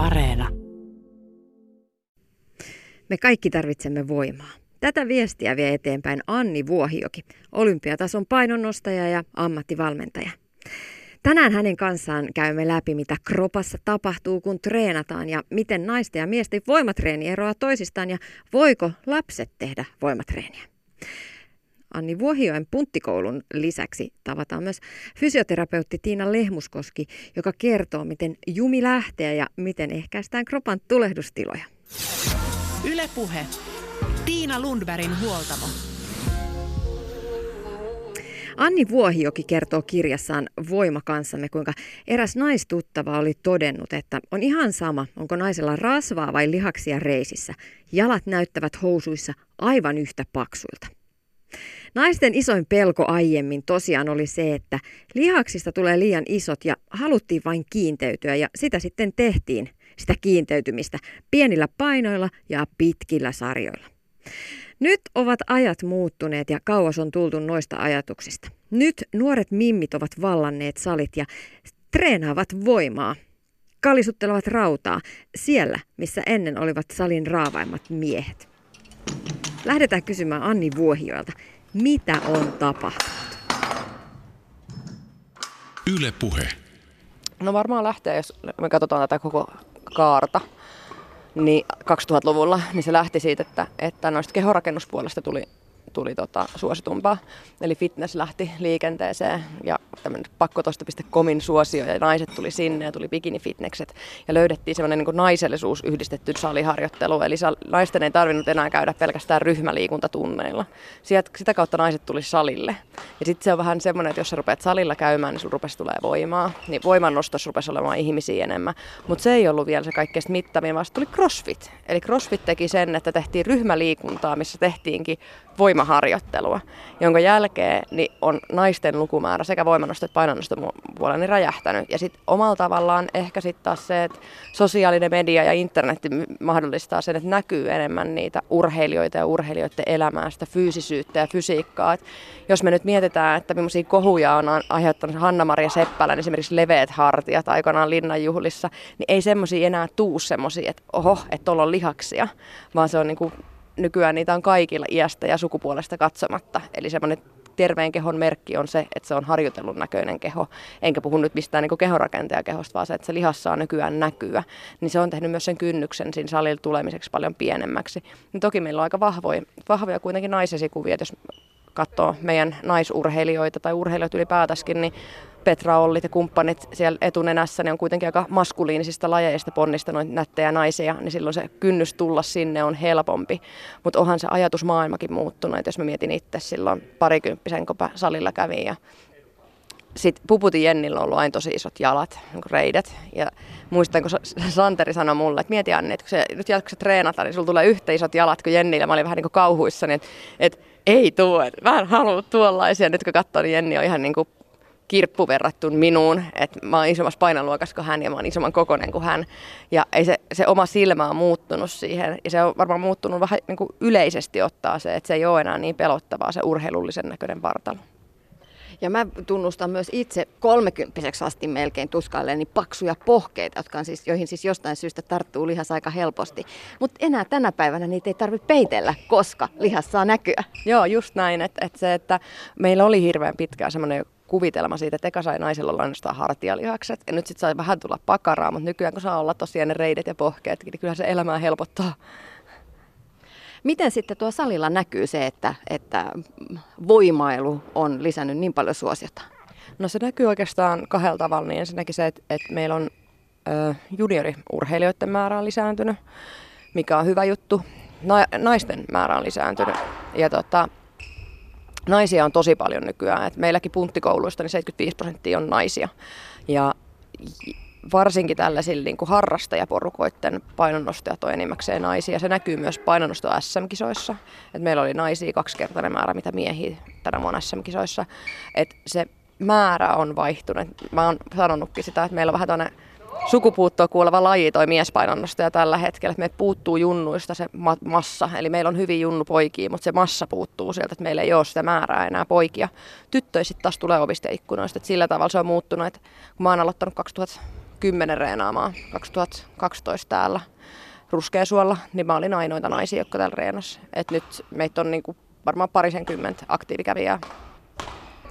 Areena. Me kaikki tarvitsemme voimaa. Tätä viestiä vie eteenpäin Anni Vuohioki, olympiatason painonnostaja ja ammattivalmentaja. Tänään hänen kanssaan käymme läpi, mitä kropassa tapahtuu, kun treenataan ja miten naisten ja miesten voimatreeni eroaa toisistaan ja voiko lapset tehdä voimatreeniä. Anni Vuohioen punttikoulun lisäksi tavataan myös fysioterapeutti Tiina Lehmuskoski, joka kertoo, miten jumi lähtee ja miten ehkäistään kropan tulehdustiloja. Ylepuhe. Tiina Lundbergin huoltamo. Anni Vuohioki kertoo kirjassaan Voima kanssamme, kuinka eräs naistuttava oli todennut, että on ihan sama, onko naisella rasvaa vai lihaksia reisissä. Jalat näyttävät housuissa aivan yhtä paksuilta. Naisten isoin pelko aiemmin tosiaan oli se, että lihaksista tulee liian isot ja haluttiin vain kiinteytyä ja sitä sitten tehtiin, sitä kiinteytymistä, pienillä painoilla ja pitkillä sarjoilla. Nyt ovat ajat muuttuneet ja kauas on tultu noista ajatuksista. Nyt nuoret mimmit ovat vallanneet salit ja treenaavat voimaa. Kalisuttelevat rautaa siellä, missä ennen olivat salin raavaimmat miehet. Lähdetään kysymään Anni Vuohioilta, mitä on tapahtunut? Yle Puhe. No varmaan lähtee, jos me katsotaan tätä koko kaarta, niin 2000-luvulla, niin se lähti siitä, että, että noista kehorakennuspuolesta tuli tuli tota, suositumpaa. Eli fitness lähti liikenteeseen ja tämmöinen pakkotosta.comin suosio ja naiset tuli sinne ja tuli bikinifitnekset ja löydettiin semmoinen niin naisellisuus yhdistetty saliharjoittelu. Eli naisten ei tarvinnut enää käydä pelkästään ryhmäliikuntatunneilla. Sieltä, sitä kautta naiset tuli salille. Ja sitten se on vähän semmoinen, että jos sä rupeat salilla käymään, niin sulla rupesi tulee voimaa. Niin voimannostossa rupesi olemaan ihmisiä enemmän. Mutta se ei ollut vielä se kaikkein mittavin, vaan tuli crossfit. Eli crossfit teki sen, että tehtiin ryhmäliikuntaa, missä tehtiinkin voimaharjoittelua, jonka jälkeen niin on naisten lukumäärä sekä voimannosto että painonnosto puolella niin räjähtänyt. Ja sitten omalla tavallaan ehkä sitten taas se, että sosiaalinen media ja internet mahdollistaa sen, että näkyy enemmän niitä urheilijoita ja urheilijoiden elämää, sitä fyysisyyttä ja fysiikkaa. Et jos me nyt mietitään, että millaisia kohuja on aiheuttanut Hanna-Maria Seppälän esimerkiksi leveät hartiat aikanaan linnanjuhlissa, niin ei semmoisia enää tuu semmoisia, että oho, että tuolla on lihaksia, vaan se on niinku nykyään niitä on kaikilla iästä ja sukupuolesta katsomatta. Eli semmoinen terveen kehon merkki on se, että se on harjoitellun näköinen keho. Enkä puhu nyt mistään niin kehonrakentajakehosta, vaan se, että se lihassa saa nykyään näkyä. Niin se on tehnyt myös sen kynnyksen siinä salilla tulemiseksi paljon pienemmäksi. Niin toki meillä on aika vahvoja, vahvoja kuitenkin naisesikuvia, jos katsoo meidän naisurheilijoita tai urheilijoita ylipäätäskin, niin Petra Ollit ja kumppanit siellä etunenässä, ne on kuitenkin aika maskuliinisista lajeista ponnistanut nättejä naisia, niin silloin se kynnys tulla sinne on helpompi. Mutta onhan se ajatusmaailmakin muuttunut, että jos mä mietin itse silloin parikymppisen, kun salilla kävin ja sitten Puputin Jennillä on ollut aina tosi isot jalat, niin reidet. Ja muistan, kun Santeri sanoi mulle, että mieti Anni, että kun se, nyt jatkossa treenata, niin sulla tulee yhtä isot jalat kuin Jennillä. Mä olin vähän niin kuin kauhuissani, että, että ei tuo, että vähän haluan tuollaisia. Nyt kun katsoo, niin Jenni on ihan niin kuin kirppu verrattuna minuun, että mä oon isommassa painoluokassa kuin hän ja mä oon isomman kokonen kuin hän. Ja ei se, se oma silmä on muuttunut siihen ja se on varmaan muuttunut vähän niin kuin yleisesti ottaa se, että se ei ole enää niin pelottavaa se urheilullisen näköinen vartalo. Ja mä tunnustan myös itse kolmekymppiseksi asti melkein tuskailleeni paksuja pohkeita, jotka on siis, joihin siis jostain syystä tarttuu lihas aika helposti. Mutta enää tänä päivänä niitä ei tarvitse peitellä, koska lihas saa näkyä. Joo, just näin. Että et se, että meillä oli hirveän pitkään semmoinen kuvitelma siitä, että eka sai naisella olla ainoastaan hartialihakset. Ja nyt sitten sai vähän tulla pakaraa, mutta nykyään kun saa olla tosiaan ne reidet ja pohkeet, niin kyllä se elämää helpottaa. Miten sitten tuo salilla näkyy se, että, että voimailu on lisännyt niin paljon suosiota? No se näkyy oikeastaan kahdella tavalla. Niin ensinnäkin se, että, että meillä on junioriurheilijoiden määrä on lisääntynyt, mikä on hyvä juttu. Na, naisten määrä on lisääntynyt. Ja tota, naisia on tosi paljon nykyään. Et meilläkin punttikouluista niin 75 prosenttia on naisia. Ja varsinkin tällaisilla niin kuin harrastajaporukoiden painonnostajat on enimmäkseen naisia. Se näkyy myös painonnosto SM-kisoissa. Et meillä oli naisia kaksikertainen määrä mitä miehiä tänä vuonna SM-kisoissa. Et se määrä on vaihtunut. Mä oon sanonutkin sitä, että meillä on vähän tuonne sukupuuttoa kuoleva laji toi miespainonnostaja tällä hetkellä. Että me puuttuu junnuista se ma- massa, eli meillä on hyvin junnupoikia, mutta se massa puuttuu sieltä, että meillä ei ole sitä määrää enää poikia. Tyttöjä sitten taas tulee ovista ikkunoista, että sillä tavalla se on muuttunut. Että kun mä oon aloittanut 2000 2010 reenaamaan 2012 täällä Ruskeasuolla, niin mä olin ainoita naisia, jotka täällä reenasi. Et nyt meitä on niinku varmaan parisenkymmentä aktiivikävijää.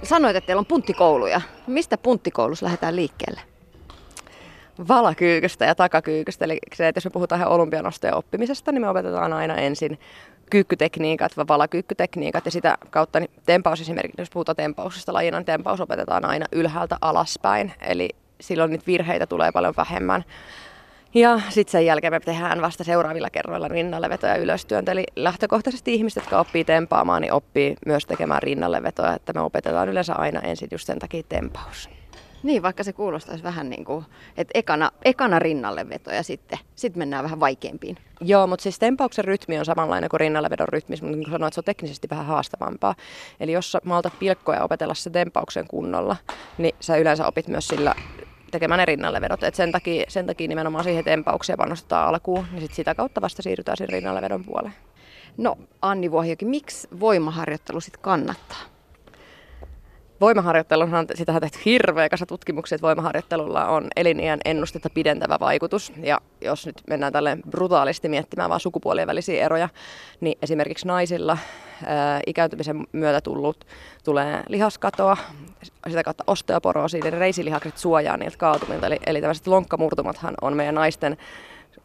Sanoit, että teillä on punttikouluja. Mistä punttikoulussa lähdetään liikkeelle? valakyykystä ja takakyykystä. Eli se, että jos me puhutaan ihan olympianostojen oppimisesta, niin me opetetaan aina ensin kyykkytekniikat, valakyykkytekniikat ja sitä kautta niin tempaus esimerkiksi, jos puhutaan tempauksesta lajina, niin tempaus opetetaan aina ylhäältä alaspäin. Eli silloin niitä virheitä tulee paljon vähemmän. Ja sitten sen jälkeen me tehdään vasta seuraavilla kerroilla rinnallevetoja ja ylöstyöntä. Eli lähtökohtaisesti ihmiset, jotka oppii tempaamaan, niin oppii myös tekemään rinnallevetoja. Että me opetetaan yleensä aina ensin just sen takia tempaus. Niin, vaikka se kuulostaisi vähän niin kuin, että ekana, ekana rinnalle veto ja sitten sit mennään vähän vaikeampiin. Joo, mutta siis tempauksen rytmi on samanlainen kuin rinnalle rytmi, mutta niin kuin sanoin, että se on teknisesti vähän haastavampaa. Eli jos sä maltat pilkkoja opetella se tempauksen kunnolla, niin sä yleensä opit myös sillä tekemään ne rinnallevedot. Et sen, takia, sen takia nimenomaan siihen tempaukseen panostetaan alkuun, niin sit sitä kautta vasta siirrytään sen rinnallevedon puoleen. No Anni Vuohiokin, miksi voimaharjoittelu sitten kannattaa? Voimaharjoitteluhan, sitä on tehty hirveä kasa tutkimuksia, että voimaharjoittelulla on eliniän ennustetta pidentävä vaikutus. Ja jos nyt mennään tälle brutaalisti miettimään vaan sukupuolien välisiä eroja, niin esimerkiksi naisilla ää, ikääntymisen myötä tullut tulee lihaskatoa, sitä kautta osteoporoosi, eli reisilihakset suojaa niiltä kaatumilta. Eli, eli tämmöiset lonkkamurtumathan on meidän naisten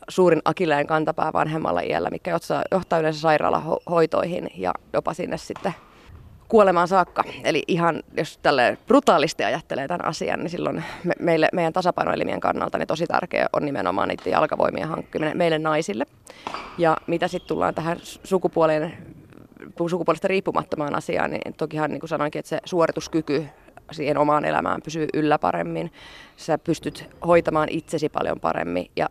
suurin akilleen kantapää vanhemmalla iällä, mikä johtaa yleensä sairaalahoitoihin ja jopa sinne sitten kuolemaan saakka. Eli ihan, jos tälle brutaalisti ajattelee tämän asian, niin silloin me, meille, meidän tasapainoelimien kannalta niin tosi tärkeä on nimenomaan niiden jalkavoimien hankkiminen meille naisille. Ja mitä sitten tullaan tähän sukupuolen, sukupuolesta riippumattomaan asiaan, niin tokihan niin kuin sanoinkin, että se suorituskyky siihen omaan elämään pysyy yllä paremmin. Sä pystyt hoitamaan itsesi paljon paremmin ja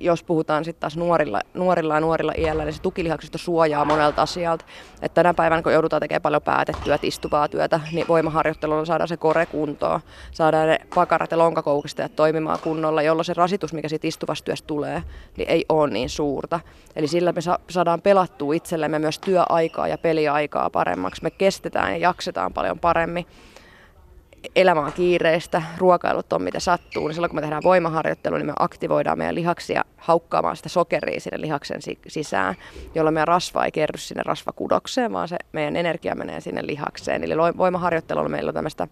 jos puhutaan sitten taas nuorilla, nuorilla ja nuorilla iällä, niin se tukilihaksisto suojaa monelta asialta. Että tänä päivänä, kun joudutaan tekemään paljon päätettyä, istuvaa työtä, niin voimaharjoittelulla saadaan se kore kuntoon, saadaan ne pakarat ja lonkakoukistajat toimimaan kunnolla, jolloin se rasitus, mikä siitä istuvasta työstä tulee, niin ei ole niin suurta. Eli sillä me saadaan pelattua itsellemme myös työaikaa ja peliaikaa paremmaksi. Me kestetään ja jaksetaan paljon paremmin elämä on kiireistä, ruokailut on mitä sattuu, niin silloin kun me tehdään voimaharjoittelu, niin me aktivoidaan meidän lihaksia haukkaamaan sitä sokeria sinne lihaksen sisään, jolloin meidän rasva ei kerry sinne rasvakudokseen, vaan se meidän energia menee sinne lihakseen. Eli voimaharjoittelulla meillä on tämmöistä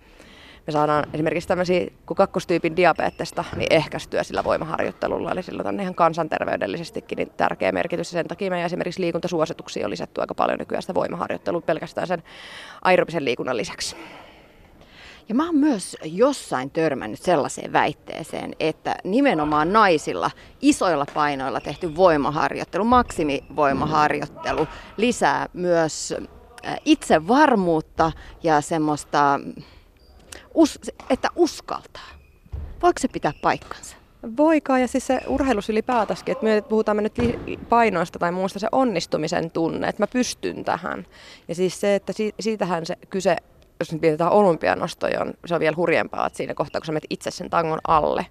me saadaan esimerkiksi tämmöisiä kuin kakkostyypin diabetesta niin ehkäistyä sillä voimaharjoittelulla. Eli sillä on ihan kansanterveydellisestikin niin tärkeä merkitys. Ja sen takia meidän esimerkiksi liikuntasuosituksia on lisätty aika paljon nykyään sitä voimaharjoittelua pelkästään sen aerobisen liikunnan lisäksi. Ja mä oon myös jossain törmännyt sellaiseen väitteeseen, että nimenomaan naisilla isoilla painoilla tehty voimaharjoittelu, maksimivoimaharjoittelu lisää myös äh, itsevarmuutta ja semmoista, että uskaltaa. Voiko se pitää paikkansa? Voikaa ja siis se urheilus ylipäätänsä, että me puhutaan me nyt painoista tai muusta, se onnistumisen tunne, että mä pystyn tähän. Ja siis se, että siitähän se kyse jos nyt mietitään olympianostoja, on, se on vielä hurjempaa, että siinä kohtaa, kun sä menet itse sen tangon alle.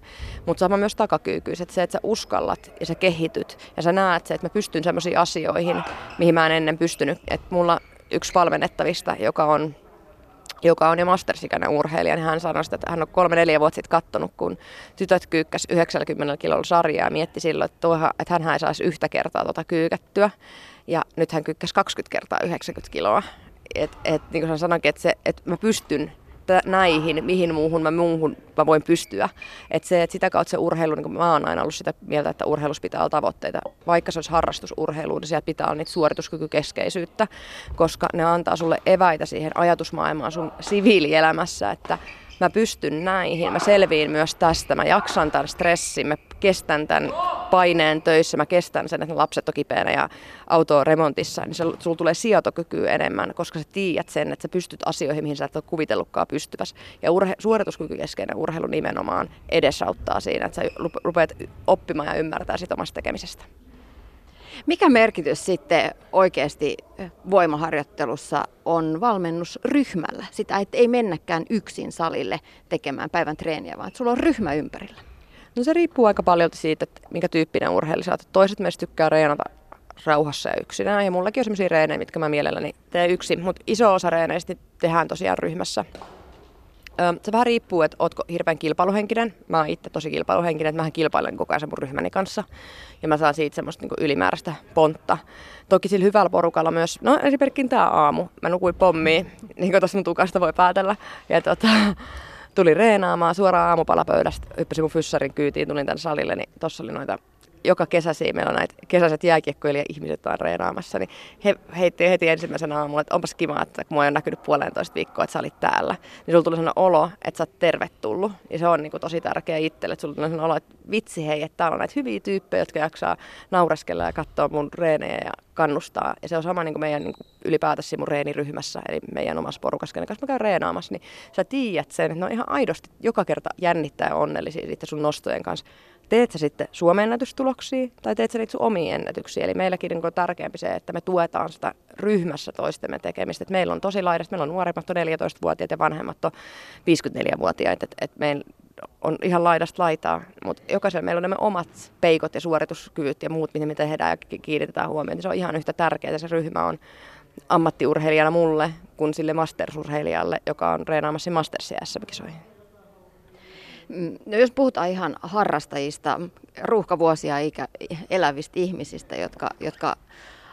Mutta sama myös takakyykyys, että se, että sä uskallat ja sä kehityt ja sä näet se, että mä pystyn sellaisiin asioihin, mihin mä en ennen pystynyt. Että mulla yksi valmennettavista, joka on joka on jo mastersikäinen urheilija, niin hän sanoi, että hän on kolme-neljä vuotta sitten katsonut, kun tytöt kyykkäs 90 kilolla sarjaa ja mietti silloin, että, tuohon, että hän ei saisi yhtä kertaa tuota kyykättyä. Ja nyt hän kyykkäsi 20 kertaa 90 kiloa että et, niin kuin sanoinkin, että, se, että mä pystyn näihin, mihin muuhun mä, muuhun mä voin pystyä. Että se, että sitä kautta se urheilu, niin mä oon aina ollut sitä mieltä, että urheilus pitää olla tavoitteita. Vaikka se olisi harrastusurheilu, niin siellä pitää olla niitä suorituskykykeskeisyyttä, koska ne antaa sulle eväitä siihen ajatusmaailmaan sun siviilielämässä, että mä pystyn näihin, mä selviin myös tästä, mä jaksan tämän stressin, mä kestän tämän paineen töissä, mä kestän sen, että lapset on kipeänä ja auto on remontissa, niin se, sulla tulee sietokykyä enemmän, koska sä tiedät sen, että sä pystyt asioihin, mihin sä et ole kuvitellutkaan pystyväs. Ja urhe, suorituskykykeskeinen urheilu nimenomaan edesauttaa siinä, että sä rupeat oppimaan ja ymmärtää siitä omasta tekemisestä. Mikä merkitys sitten oikeasti voimaharjoittelussa on valmennusryhmällä? Sitä, että ei mennäkään yksin salille tekemään päivän treeniä, vaan että sulla on ryhmä ympärillä. No se riippuu aika paljon siitä, että mikä tyyppinen urheilija sä Toiset meistä tykkää reenata rauhassa ja yksinään. Ja mullakin on sellaisia reenejä, mitkä mä mielelläni teen yksin. Mutta iso osa reeneistä tehdään tosiaan ryhmässä. se vähän riippuu, että ootko hirveän kilpailuhenkinen. Mä oon itse tosi kilpailuhenkinen, että mähän kilpailen koko ajan mun ryhmäni kanssa. Ja mä saan siitä semmoista niin ylimääräistä pontta. Toki sillä hyvällä porukalla myös, no esimerkiksi tämä aamu. Mä nukuin pommiin, niin kuin tuossa mun tukasta voi päätellä. Ja tota, tuli reenaamaan suoraan aamupalapöydästä, hyppäsin mun fyssarin kyytiin, tulin tänne salille, niin tossa oli noita joka kesäsi meillä on näitä kesäiset jääkiekkoilija ihmiset on reenaamassa, niin he heitti heti ensimmäisenä aamulla, että onpas kiva, että kun mua on näkynyt puolentoista viikkoa, että sä olit täällä, niin sulla tuli sellainen olo, että sä oot tervetullut. Ja se on niin kuin tosi tärkeä itselle, että sulla tuli sellainen olo, että vitsi hei, että täällä on näitä hyviä tyyppejä, jotka jaksaa naureskella ja katsoa mun reenejä ja kannustaa. Ja se on sama niin kuin meidän niin ylipäätänsä mun reeniryhmässä, eli meidän omassa porukassa, kenen kanssa mä käyn reenaamassa, niin sä tiedät sen, että ne on ihan aidosti joka kerta jännittää ja onnellisia sun nostojen kanssa teet sä sitten Suomen ennätystuloksia tai teet sä niitä sun omia ennätyksiä. Eli meilläkin niin on tärkeämpi se, että me tuetaan sitä ryhmässä toistemme tekemistä. Et meillä on tosi laidasta, meillä on nuoremmat on 14-vuotiaat ja vanhemmat on 54-vuotiaat. Että et meillä on ihan laidasta laitaa, mutta jokaisella meillä on nämä omat peikot ja suorituskyvyt ja muut, miten me tehdään ja kiinnitetään huomioon. Niin se on ihan yhtä tärkeää, se ryhmä on ammattiurheilijana mulle kuin sille mastersurheilijalle, joka on reenaamassa Mastersia SM-kisoihin. No jos puhutaan ihan harrastajista, ruuhkavuosia ikä, elävistä ihmisistä, jotka, jotka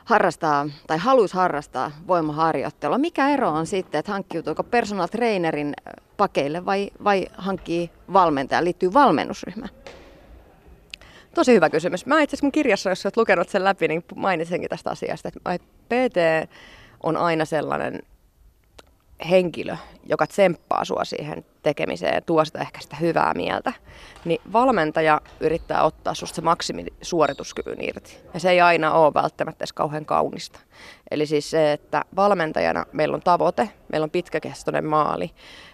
harrastaa tai haluaisi harrastaa voimaharjoittelua. Mikä ero on sitten, että hankkiutuuko personal trainerin pakeille vai, vai hankkii valmentaja, liittyy valmennusryhmään? Tosi hyvä kysymys. Mä itse asiassa mun kirjassa, jos olet lukenut sen läpi, niin mainitsenkin tästä asiasta, että PT on aina sellainen henkilö, joka tsemppaa sua siihen tekemiseen tuo sitä ehkä sitä hyvää mieltä, niin valmentaja yrittää ottaa susta se maksimisuorituskyvyn irti. Ja se ei aina ole välttämättä edes kauhean kaunista. Eli siis se, että valmentajana meillä on tavoite, meillä on pitkäkestoinen maali.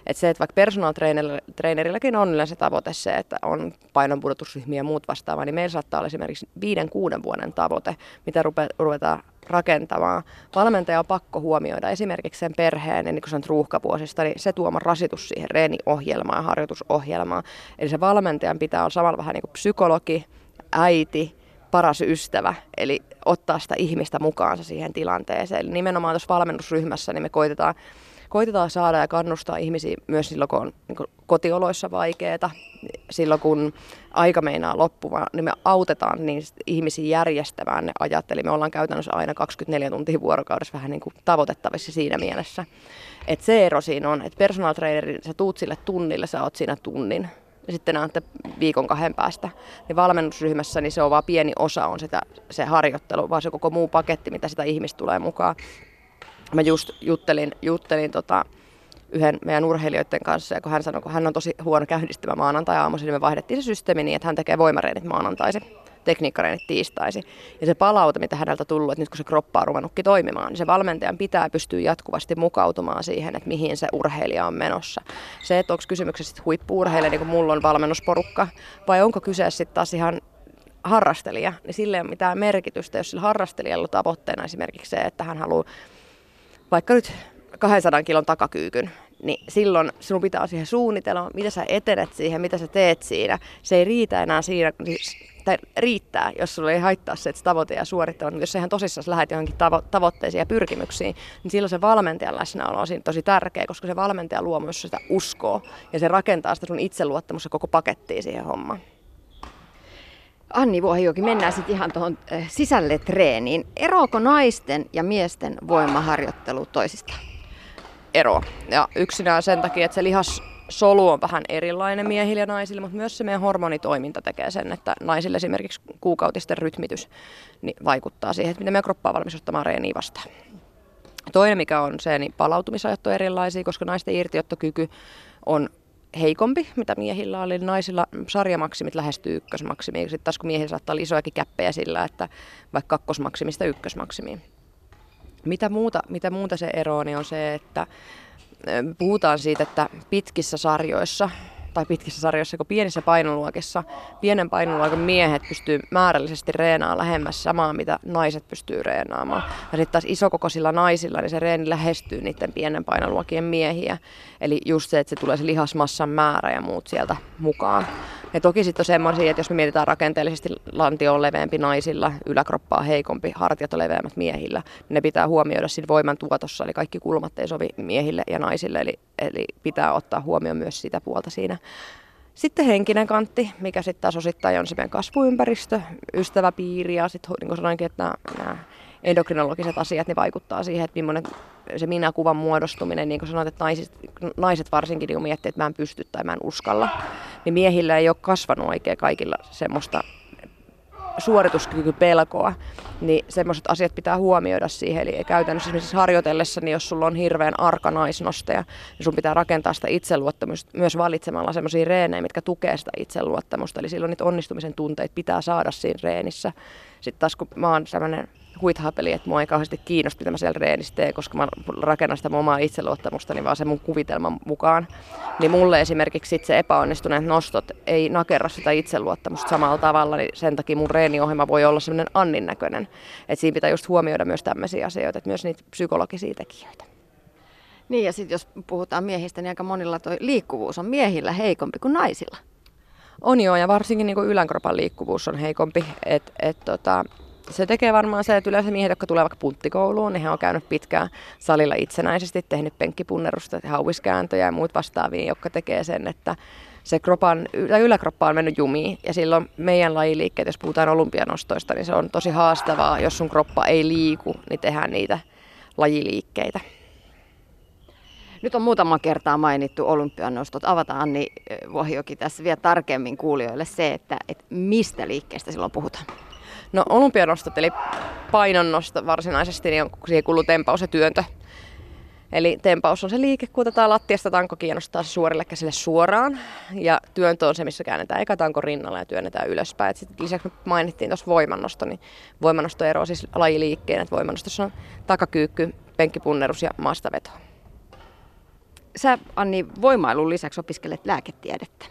Että se, että vaikka personal trainerilläkin on yleensä tavoite se, että on painonpudotusryhmiä ja muut vastaavaa, niin meillä saattaa olla esimerkiksi viiden, kuuden vuoden tavoite, mitä ruvetaan rakentamaan. Valmentaja on pakko huomioida esimerkiksi sen perheen, niin kun se on ruuhkavuosista, niin se tuoma rasitus siihen reeniohjelmaan ja harjoitusohjelmaan. Eli se valmentajan pitää olla samalla vähän niin kuin psykologi, äiti, paras ystävä, eli ottaa sitä ihmistä mukaansa siihen tilanteeseen. Eli nimenomaan tuossa valmennusryhmässä niin me koitetaan koitetaan saada ja kannustaa ihmisiä myös silloin, kun on niin kotioloissa vaikeaa, silloin kun aika meinaa loppumaan, niin me autetaan niin ihmisiä järjestämään ne ajat. Eli me ollaan käytännössä aina 24 tuntia vuorokaudessa vähän niin kuin tavoitettavissa siinä mielessä. Että se ero siinä on, että personal trainerin, sä tuut sille tunnille, sä oot siinä tunnin ja sitten näette viikon kahden päästä. Niin valmennusryhmässä niin se on vain pieni osa on sitä, se harjoittelu, vaan se koko muu paketti, mitä sitä ihmistä tulee mukaan mä just juttelin, juttelin tota, yhden meidän urheilijoiden kanssa, ja kun hän sanoi, kun hän on tosi huono käynnistämä maanantai aamuisin, niin me vaihdettiin se systeemi niin, että hän tekee voimareenit maanantaisin, tekniikkareenit tiistaisin. Ja se palaute, mitä häneltä tullut, että nyt kun se kroppa on ruvennutkin toimimaan, niin se valmentajan pitää pystyä jatkuvasti mukautumaan siihen, että mihin se urheilija on menossa. Se, että onko kysymyksessä huippuurheilija, niin kuin mulla on valmennusporukka, vai onko kyseessä sitten taas ihan harrastelija, niin sille ei ole mitään merkitystä, jos sillä harrastelijalla on tavoitteena esimerkiksi se, että hän haluaa vaikka nyt 200 kilon takakyykyn, niin silloin sinun pitää siihen suunnitella, mitä sä etenet siihen, mitä sä teet siinä. Se ei riitä enää siinä, tai riittää, jos sulla ei haittaa se, että tavoite ja suorittava. Mutta jos sä ihan tosissaan lähdet johonkin tavo- tavoitteisiin ja pyrkimyksiin, niin silloin se valmentajan läsnäolo on tosi tärkeä, koska se valmentaja luo myös sitä uskoa ja se rakentaa sitä sun itseluottamusta koko pakettiin siihen hommaan. Anni Vuohijoki, mennään sitten ihan tuohon eh, sisälle treeniin. Eroako naisten ja miesten voimaharjoittelu toisistaan? Ero. Ja yksinään sen takia, että se lihas solu on vähän erilainen miehillä ja naisilla, mutta myös se meidän hormonitoiminta tekee sen, että naisille esimerkiksi kuukautisten rytmitys niin vaikuttaa siihen, että miten meidän kroppa on valmis ottamaan reeniä vastaan. Toinen, mikä on se, niin palautumisajat on erilaisia, koska naisten irtiottokyky on heikompi, mitä miehillä oli. Naisilla sarjamaksimit lähestyy ykkösmaksimiin. Sitten taas kun miehillä saattaa olla isojakin käppejä sillä, että vaikka kakkosmaksimista ykkösmaksimiin. Mitä muuta, mitä muuta se ero on, niin on se, että puhutaan siitä, että pitkissä sarjoissa tai pitkissä sarjoissa kuin pienissä painoluokissa. Pienen painoluokan miehet pystyy määrällisesti reenaamaan lähemmäs samaa, mitä naiset pystyy reenaamaan. Ja sitten taas isokokoisilla naisilla, niin se reeni lähestyy niiden pienen painoluokien miehiä. Eli just se, että se tulee se lihasmassan määrä ja muut sieltä mukaan. Ja toki sitten on semmoisia, että jos me mietitään rakenteellisesti, lantio on leveämpi naisilla, yläkroppaa heikompi, hartiat on leveämmät miehillä, niin ne pitää huomioida siinä voiman tuotossa, eli kaikki kulmat ei sovi miehille ja naisille. Eli eli pitää ottaa huomioon myös sitä puolta siinä. Sitten henkinen kantti, mikä sitten taas osittain on se meidän kasvuympäristö, ystäväpiiri ja sitten niin kuin sanoinkin, että nämä endokrinologiset asiat niin vaikuttaa siihen, että millainen se minäkuvan muodostuminen, niin kuin sanoit, että naiset, naiset varsinkin niin miettii, että mä en pysty tai mä en uskalla, niin miehillä ei ole kasvanut oikein kaikilla semmoista suorituskykypelkoa, niin semmoiset asiat pitää huomioida siihen. Eli käytännössä esimerkiksi harjoitellessa, niin jos sulla on hirveän arka naisnosteja, niin sun pitää rakentaa sitä itseluottamusta myös valitsemalla semmoisia reenejä, mitkä tukee sitä itseluottamusta. Eli silloin niitä onnistumisen tunteita pitää saada siinä reenissä. Sitten taas kun mä oon sellainen huithapeli, että mua ei kauheasti kiinnosta, mitä mä siellä reenissä teen, koska mä rakennan sitä mun omaa itseluottamustani vaan se mun kuvitelman mukaan. Niin mulle esimerkiksi sit se epäonnistuneet nostot ei nakerra sitä itseluottamusta samalla tavalla, niin sen takia mun reeniohjelma voi olla semmoinen Annin näköinen. Että siinä pitää just huomioida myös tämmöisiä asioita, että myös niitä psykologisia tekijöitä. Niin ja sitten jos puhutaan miehistä, niin aika monilla toi liikkuvuus on miehillä heikompi kuin naisilla. On joo, ja varsinkin niin ylänkropan liikkuvuus on heikompi. Et, et, tota, se tekee varmaan se, että yleensä miehet, jotka tulevat punttikouluun, niin he on käynyt pitkään salilla itsenäisesti, tehnyt penkkipunnerusta, hauiskääntöjä ja muut vastaavia, jotka tekee sen, että se kropan, tai yläkroppa on mennyt jumiin. Ja silloin meidän lajiliikkeet, jos puhutaan olympianostoista, niin se on tosi haastavaa. Jos sun kroppa ei liiku, niin tehdään niitä lajiliikkeitä. Nyt on muutama kertaa mainittu olympianostot. Avataan Anni Vuohioki tässä vielä tarkemmin kuulijoille se, että, että mistä liikkeestä silloin puhutaan. No olympianostot eli painonnosto varsinaisesti, niin siihen kuuluu tempaus ja työntö. Eli tempaus on se liike, kun otetaan lattiasta tanko kiinnostaa suorille käsille suoraan. Ja työntö on se, missä käännetään eka tanko rinnalla ja työnnetään ylöspäin. Et sit lisäksi me mainittiin tuossa voimannosto, niin voimannosto eroaa siis lajiliikkeen, että voimannostossa on takakyykky, penkkipunnerus ja maastaveto. Sä Anni voimailun lisäksi opiskelet lääketiedettä.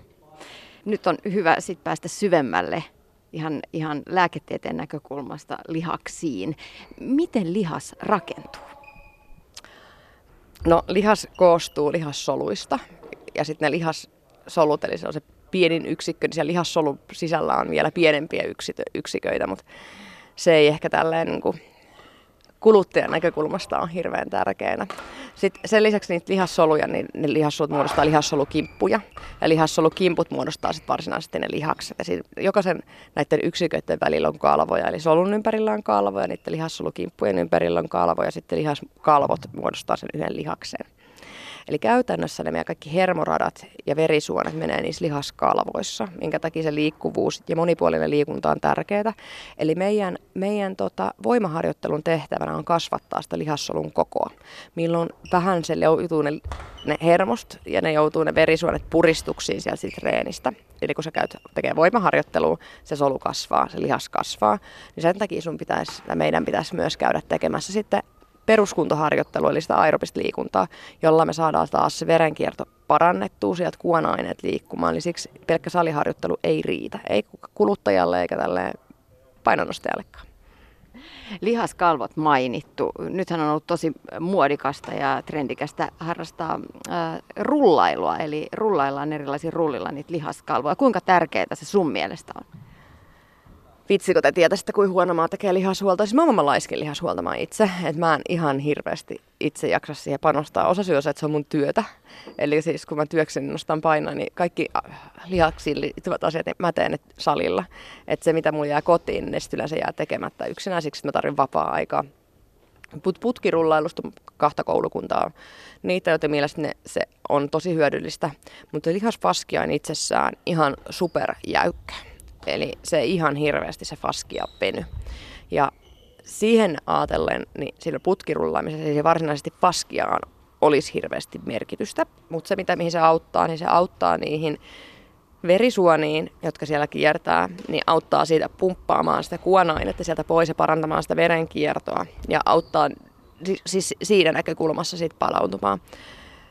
Nyt on hyvä sit päästä syvemmälle ihan, ihan lääketieteen näkökulmasta lihaksiin. Miten lihas rakentuu? No lihas koostuu lihassoluista ja sitten ne lihassolut, eli se on se pienin yksikkö, niin siellä lihassolun sisällä on vielä pienempiä yksiköitä, mutta se ei ehkä tälleen niin kuin kuluttajan näkökulmasta on hirveän tärkeänä. Sitten sen lisäksi niitä lihassoluja, niin ne lihassolut muodostaa lihassolukimppuja. Ja lihassolukimput muodostaa sitten varsinaisesti ne lihakset. Ja jokaisen näiden yksiköiden välillä on kalvoja, eli solun ympärillä on kalvoja, niiden lihassolukimppujen ympärillä on kalvoja, ja sitten lihaskalvot muodostaa sen yhden lihaksen. Eli käytännössä ne meidän kaikki hermoradat ja verisuonet menee niissä lihaskalvoissa, minkä takia se liikkuvuus ja monipuolinen liikunta on tärkeää. Eli meidän, meidän tota, voimaharjoittelun tehtävänä on kasvattaa sitä lihassolun kokoa, milloin vähän se joutuu ne, ne hermost ja ne joutuu ne verisuonet puristuksiin sieltä siitä treenistä. Eli kun sä käyt tekee voimaharjoittelua, se solu kasvaa, se lihas kasvaa, niin sen takia sun pitäisi, meidän pitäisi myös käydä tekemässä sitten peruskuntoharjoittelua, eli sitä aerobista liikuntaa, jolla me saadaan taas se verenkierto parannettua, sieltä kuona-aineet liikkumaan. Eli siksi pelkkä saliharjoittelu ei riitä, ei kuluttajalle eikä tälle painonnostajallekaan. Lihaskalvot mainittu. Nythän on ollut tosi muodikasta ja trendikästä harrastaa äh, rullailua, eli rullaillaan erilaisilla rullilla niitä lihaskalvoja. Kuinka tärkeää se sun mielestä on? Vitsi, kun te tietäisitte, kuin huono mä tekee lihashuolta. Siis mä oon laiskin lihashuoltamaan itse, että mä en ihan hirveästi itse jaksa siihen panostaa. Osa syy on se, että se on mun työtä. Eli siis kun mä työkseni nostan painoa, niin kaikki äh, lihaksiin liittyvät asiat niin mä teen ne salilla. Että se, mitä mulla jää kotiin, niin sitten se jää tekemättä yksinään, siksi että mä tarvitsen vapaa-aikaa. Put, putkirullailusta kahta koulukuntaa. Niitä, joiden mielestä ne, se on tosi hyödyllistä. Mutta lihasfaskia on itsessään ihan superjäykkä. Eli se ihan hirveästi se faskia peny. Ja siihen ajatellen, niin sillä putkirullaamisessa se varsinaisesti faskiaan olisi hirveästi merkitystä. Mutta se, mitä mihin se auttaa, niin se auttaa niihin verisuoniin, jotka siellä kiertää, niin auttaa siitä pumppaamaan sitä kuonainetta sieltä pois ja parantamaan sitä verenkiertoa ja auttaa siis siinä näkökulmassa siitä palautumaan.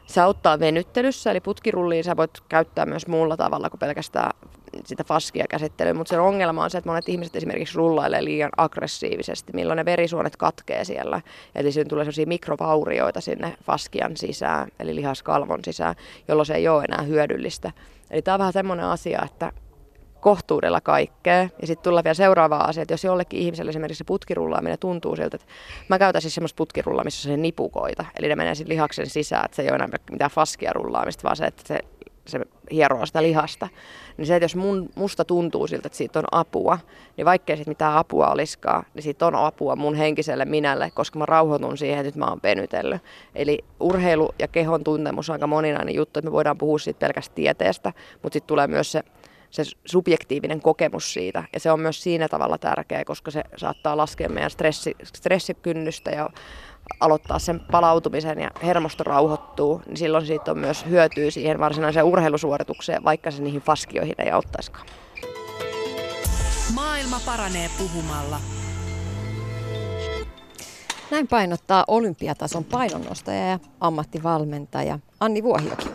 Se auttaa venyttelyssä, eli putkirulliin sä voit käyttää myös muulla tavalla kuin pelkästään sitä faskia käsittelyä, mutta se ongelma on se, että monet ihmiset esimerkiksi rullailee liian aggressiivisesti, milloin ne verisuonet katkee siellä. Eli siinä tulee sellaisia mikrovaurioita sinne faskian sisään, eli lihaskalvon sisään, jolloin se ei ole enää hyödyllistä. Eli tämä on vähän semmoinen asia, että kohtuudella kaikkea. Ja sitten tulla vielä seuraava asia, että jos jollekin ihmiselle esimerkiksi se putkirullaaminen tuntuu siltä, että mä käytän siis semmoista putkirullaa, missä se nipukoita. Eli ne menee sitten lihaksen sisään, että se ei ole enää mitään faskia rullaamista, vaan se, että se se hieroo sitä lihasta. Niin se, että jos mun, musta tuntuu siltä, että siitä on apua, niin vaikkei siitä mitään apua olisikaan, niin siitä on apua mun henkiselle minälle, koska mä rauhoitun siihen, että nyt mä oon venytellyt. Eli urheilu ja kehon tuntemus on aika moninainen juttu, että me voidaan puhua siitä pelkästä tieteestä, mutta sitten tulee myös se se subjektiivinen kokemus siitä. Ja se on myös siinä tavalla tärkeä, koska se saattaa laskea meidän stressi, stressikynnystä ja aloittaa sen palautumisen ja hermosto rauhoittuu, niin silloin siitä on myös hyötyä siihen varsinaiseen urheilusuoritukseen, vaikka se niihin faskioihin ei auttaisikaan. Maailma paranee puhumalla. Näin painottaa olympiatason painonnostaja ja ammattivalmentaja Anni Vuohioki.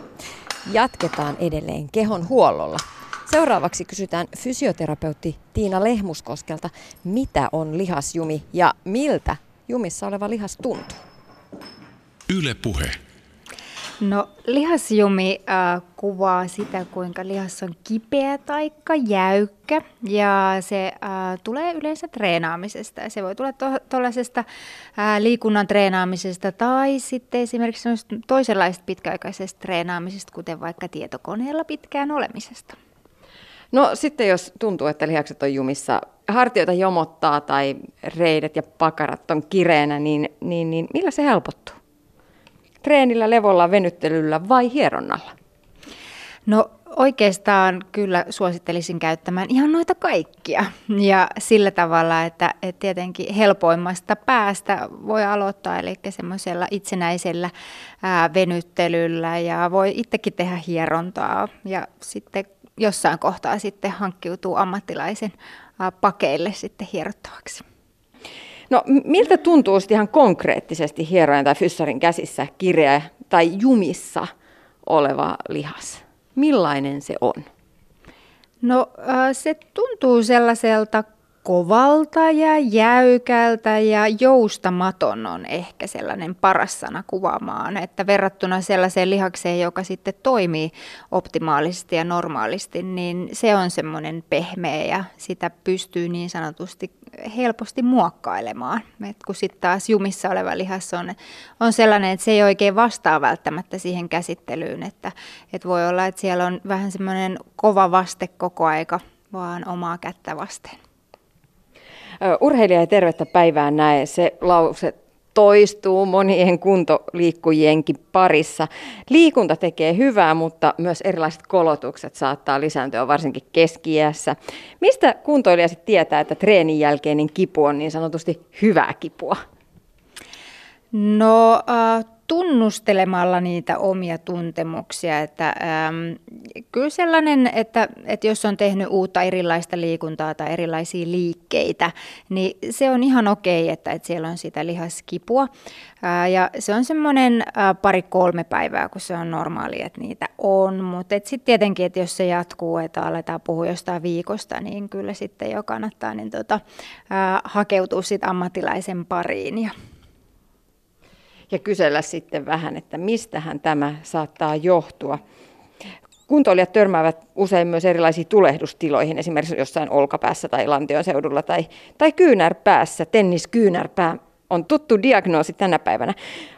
Jatketaan edelleen kehon huollolla. Seuraavaksi kysytään fysioterapeutti Tiina Lehmuskoskelta, mitä on lihasjumi ja miltä jumissa oleva lihas tuntuu? Yle puhe. No lihasjumi äh, kuvaa sitä, kuinka lihas on kipeä tai jäykkä ja se äh, tulee yleensä treenaamisesta. Se voi tulla tuollaisesta to- äh, liikunnan treenaamisesta tai sitten esimerkiksi toisenlaisesta pitkäaikaisesta treenaamisesta, kuten vaikka tietokoneella pitkään olemisesta. No sitten jos tuntuu, että lihakset on jumissa, hartioita jomottaa tai reidet ja pakarat on kireänä, niin, niin, niin millä se helpottuu? Treenillä, levolla, venyttelyllä vai hieronnalla? No oikeastaan kyllä suosittelisin käyttämään ihan noita kaikkia. Ja sillä tavalla, että, että tietenkin helpoimmasta päästä voi aloittaa, eli semmoisella itsenäisellä ää, venyttelyllä ja voi itsekin tehdä hierontaa ja sitten jossain kohtaa sitten hankkiutuu ammattilaisen pakeille sitten hierottavaksi. No miltä tuntuu sitten ihan konkreettisesti hierojen tai fyssarin käsissä kireä tai jumissa oleva lihas? Millainen se on? No se tuntuu sellaiselta kovalta ja jäykältä ja joustamaton on ehkä sellainen paras sana kuvaamaan, että verrattuna sellaiseen lihakseen, joka sitten toimii optimaalisesti ja normaalisti, niin se on semmoinen pehmeä ja sitä pystyy niin sanotusti helposti muokkailemaan. Et kun sitten taas jumissa oleva lihas on, on sellainen, että se ei oikein vastaa välttämättä siihen käsittelyyn, että, että voi olla, että siellä on vähän semmoinen kova vaste koko aika vaan omaa kättä vasten. Urheilija ja tervettä päivää näe, se lause toistuu monien kuntoliikkujienkin parissa. Liikunta tekee hyvää, mutta myös erilaiset kolotukset saattaa lisääntyä varsinkin keski Mistä kuntoilija sitten tietää, että treenin jälkeinen kipu on niin sanotusti hyvää kipua? No äh, tunnustelemalla niitä omia tuntemuksia. Että, ähm, kyllä sellainen, että, että jos on tehnyt uutta erilaista liikuntaa tai erilaisia liikkeitä, niin se on ihan okei, että, että siellä on sitä lihaskipua. Äh, ja se on semmoinen äh, pari-kolme päivää, kun se on normaali, että niitä on. Mutta sitten tietenkin, että jos se jatkuu, että aletaan puhua jostain viikosta, niin kyllä sitten jo kannattaa niin tota, äh, hakeutua sit ammattilaisen pariin. Ja ja kysellä sitten vähän, että mistähän tämä saattaa johtua. Kuntoilijat törmäävät usein myös erilaisiin tulehdustiloihin, esimerkiksi jossain olkapäässä tai lantion seudulla tai, tai kyynärpäässä. Tenniskyynärpää on tuttu diagnoosi tänä päivänä.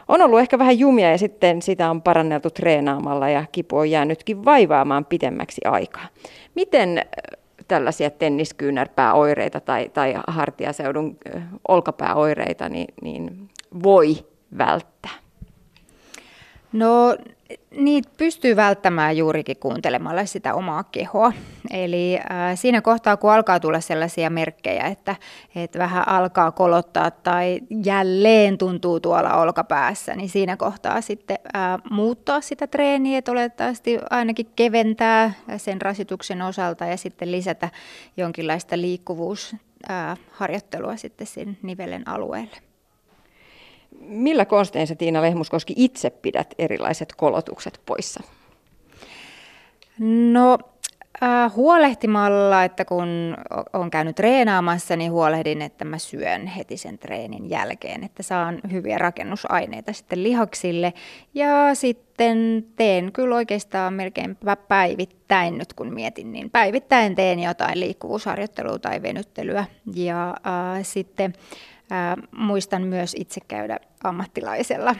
On ollut ehkä vähän jumia ja sitten sitä on paranneltu treenaamalla ja kipu on jäänytkin vaivaamaan pidemmäksi aikaa. Miten tällaisia tenniskyynärpääoireita tai, tai hartiaseudun olkapääoireita niin, niin voi välttää? No niitä pystyy välttämään juurikin kuuntelemalla sitä omaa kehoa. Eli äh, siinä kohtaa, kun alkaa tulla sellaisia merkkejä, että, että vähän alkaa kolottaa tai jälleen tuntuu tuolla olkapäässä, niin siinä kohtaa sitten äh, muuttaa sitä treeniä, että oletettavasti ainakin keventää sen rasituksen osalta ja sitten lisätä jonkinlaista liikkuvuusharjoittelua sitten sen nivelen alueelle. Millä konstein sä Tiina Lehmuskoski itse pidät erilaiset kolotukset poissa? No äh, huolehtimalla, että kun on käynyt treenaamassa, niin huolehdin, että mä syön heti sen treenin jälkeen, että saan hyviä rakennusaineita sitten lihaksille. Ja sitten sitten teen kyllä oikeastaan melkein päivittäin nyt kun mietin, niin päivittäin teen jotain liikkuvuusharjoittelua tai venyttelyä. Ja äh, sitten äh, muistan myös itse käydä ammattilaisella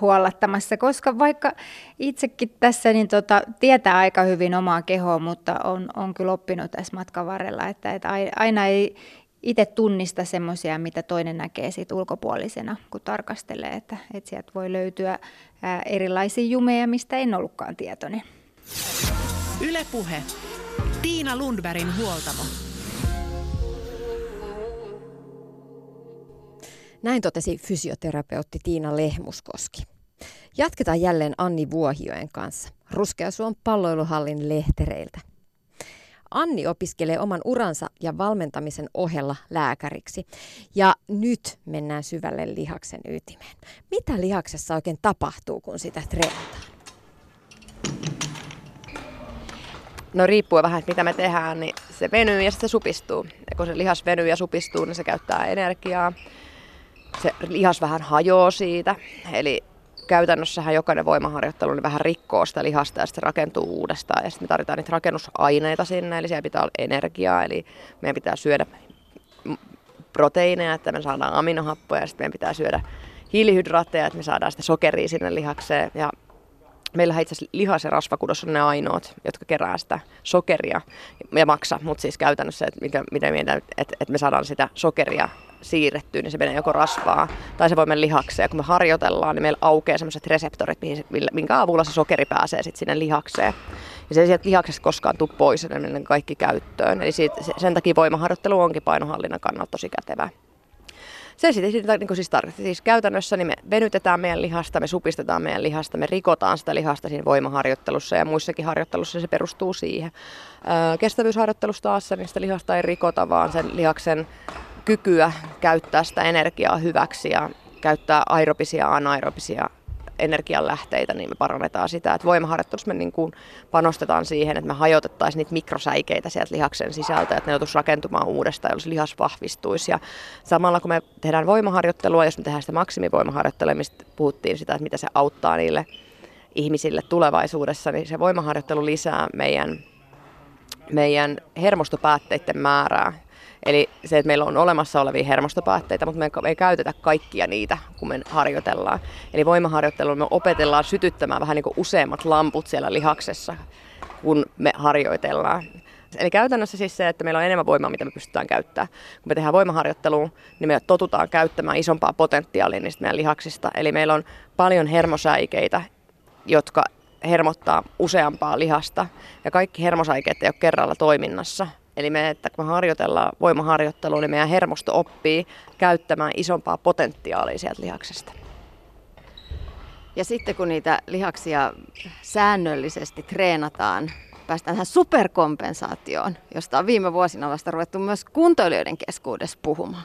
huollattamassa, koska vaikka itsekin tässä niin tota, tietää aika hyvin omaa kehoa, mutta on, on kyllä oppinut tässä matkan varrella, että, että aina ei itse tunnista semmoisia, mitä toinen näkee siitä ulkopuolisena, kun tarkastelee, että, että sieltä voi löytyä erilaisia jumeja, mistä en ollutkaan tietoinen. Ylepuhe. Tiina Lundbergin huoltamo. Näin totesi fysioterapeutti Tiina Lehmuskoski. Jatketaan jälleen Anni Vuohioen kanssa Ruskeasuon palloiluhallin lehtereiltä. Anni opiskelee oman uransa ja valmentamisen ohella lääkäriksi. Ja nyt mennään syvälle lihaksen ytimeen. Mitä lihaksessa oikein tapahtuu, kun sitä treenataan? No riippuu vähän, mitä me tehdään, niin se venyy ja se supistuu. Ja kun se lihas venyy ja supistuu, niin se käyttää energiaa. Se lihas vähän hajoaa siitä. Eli käytännössähän jokainen voimaharjoittelu niin vähän rikkoo sitä lihasta ja sitten se rakentuu uudestaan. Ja sitten me tarvitaan niitä rakennusaineita sinne, eli siellä pitää olla energiaa, eli meidän pitää syödä proteiineja, että me saadaan aminohappoja, ja sitten meidän pitää syödä hiilihydraatteja, että me saadaan sitä sokeria sinne lihakseen. Ja meillähän itse asiassa lihas- ja rasvakudos on ne ainoat, jotka kerää sitä sokeria ja maksa, mutta siis käytännössä, että, mikä, mitä että, että me saadaan sitä sokeria siirrettyä, niin se menee joko rasvaa tai se voi mennä lihakseen. Ja kun me harjoitellaan, niin meillä aukeaa sellaiset reseptorit, minkä avulla se sokeri pääsee sitten sinne lihakseen. Ja se ei sieltä lihaksesta koskaan tule pois, ne menee kaikki käyttöön. Eli siitä, sen takia voimaharjoittelu onkin painohallinnan kannalta tosi kätevää. Se sitten siitä, niin siis tarkoittaa. Siis käytännössä niin me venytetään meidän lihasta, me supistetaan meidän lihasta, me rikotaan sitä lihasta siinä voimaharjoittelussa ja muissakin harjoittelussa se perustuu siihen. Kestävyysharjoittelussa taas niin sitä lihasta ei rikota, vaan sen lihaksen kykyä käyttää sitä energiaa hyväksi ja käyttää aerobisia ja anaerobisia energianlähteitä, niin me parannetaan sitä. Että voimaharjoittelussa me niin kuin panostetaan siihen, että me hajotettaisiin niitä mikrosäikeitä sieltä lihaksen sisältä, että ne joutuisi rakentumaan uudestaan, jolloin lihas vahvistuisi. Ja samalla kun me tehdään voimaharjoittelua, jos me tehdään sitä maksimivoimaharjoittelua, mistä puhuttiin sitä, että mitä se auttaa niille ihmisille tulevaisuudessa, niin se voimaharjoittelu lisää meidän, meidän hermostopäätteiden määrää Eli se, että meillä on olemassa olevia hermostopäätteitä, mutta me ei käytetä kaikkia niitä, kun me harjoitellaan. Eli voimaharjoittelulla me opetellaan sytyttämään vähän niin kuin useammat lamput siellä lihaksessa, kun me harjoitellaan. Eli käytännössä siis se, että meillä on enemmän voimaa, mitä me pystytään käyttämään. Kun me tehdään voimaharjoittelua, niin me totutaan käyttämään isompaa potentiaalia niistä meidän lihaksista. Eli meillä on paljon hermosäikeitä, jotka hermottaa useampaa lihasta. Ja kaikki hermosäikeet ei ole kerralla toiminnassa, Eli me, että kun me harjoitellaan voimaharjoittelua, niin meidän hermosto oppii käyttämään isompaa potentiaalia sieltä lihaksesta. Ja sitten kun niitä lihaksia säännöllisesti treenataan, päästään tähän superkompensaatioon, josta on viime vuosina vasta ruvettu myös kuntoilijoiden keskuudessa puhumaan.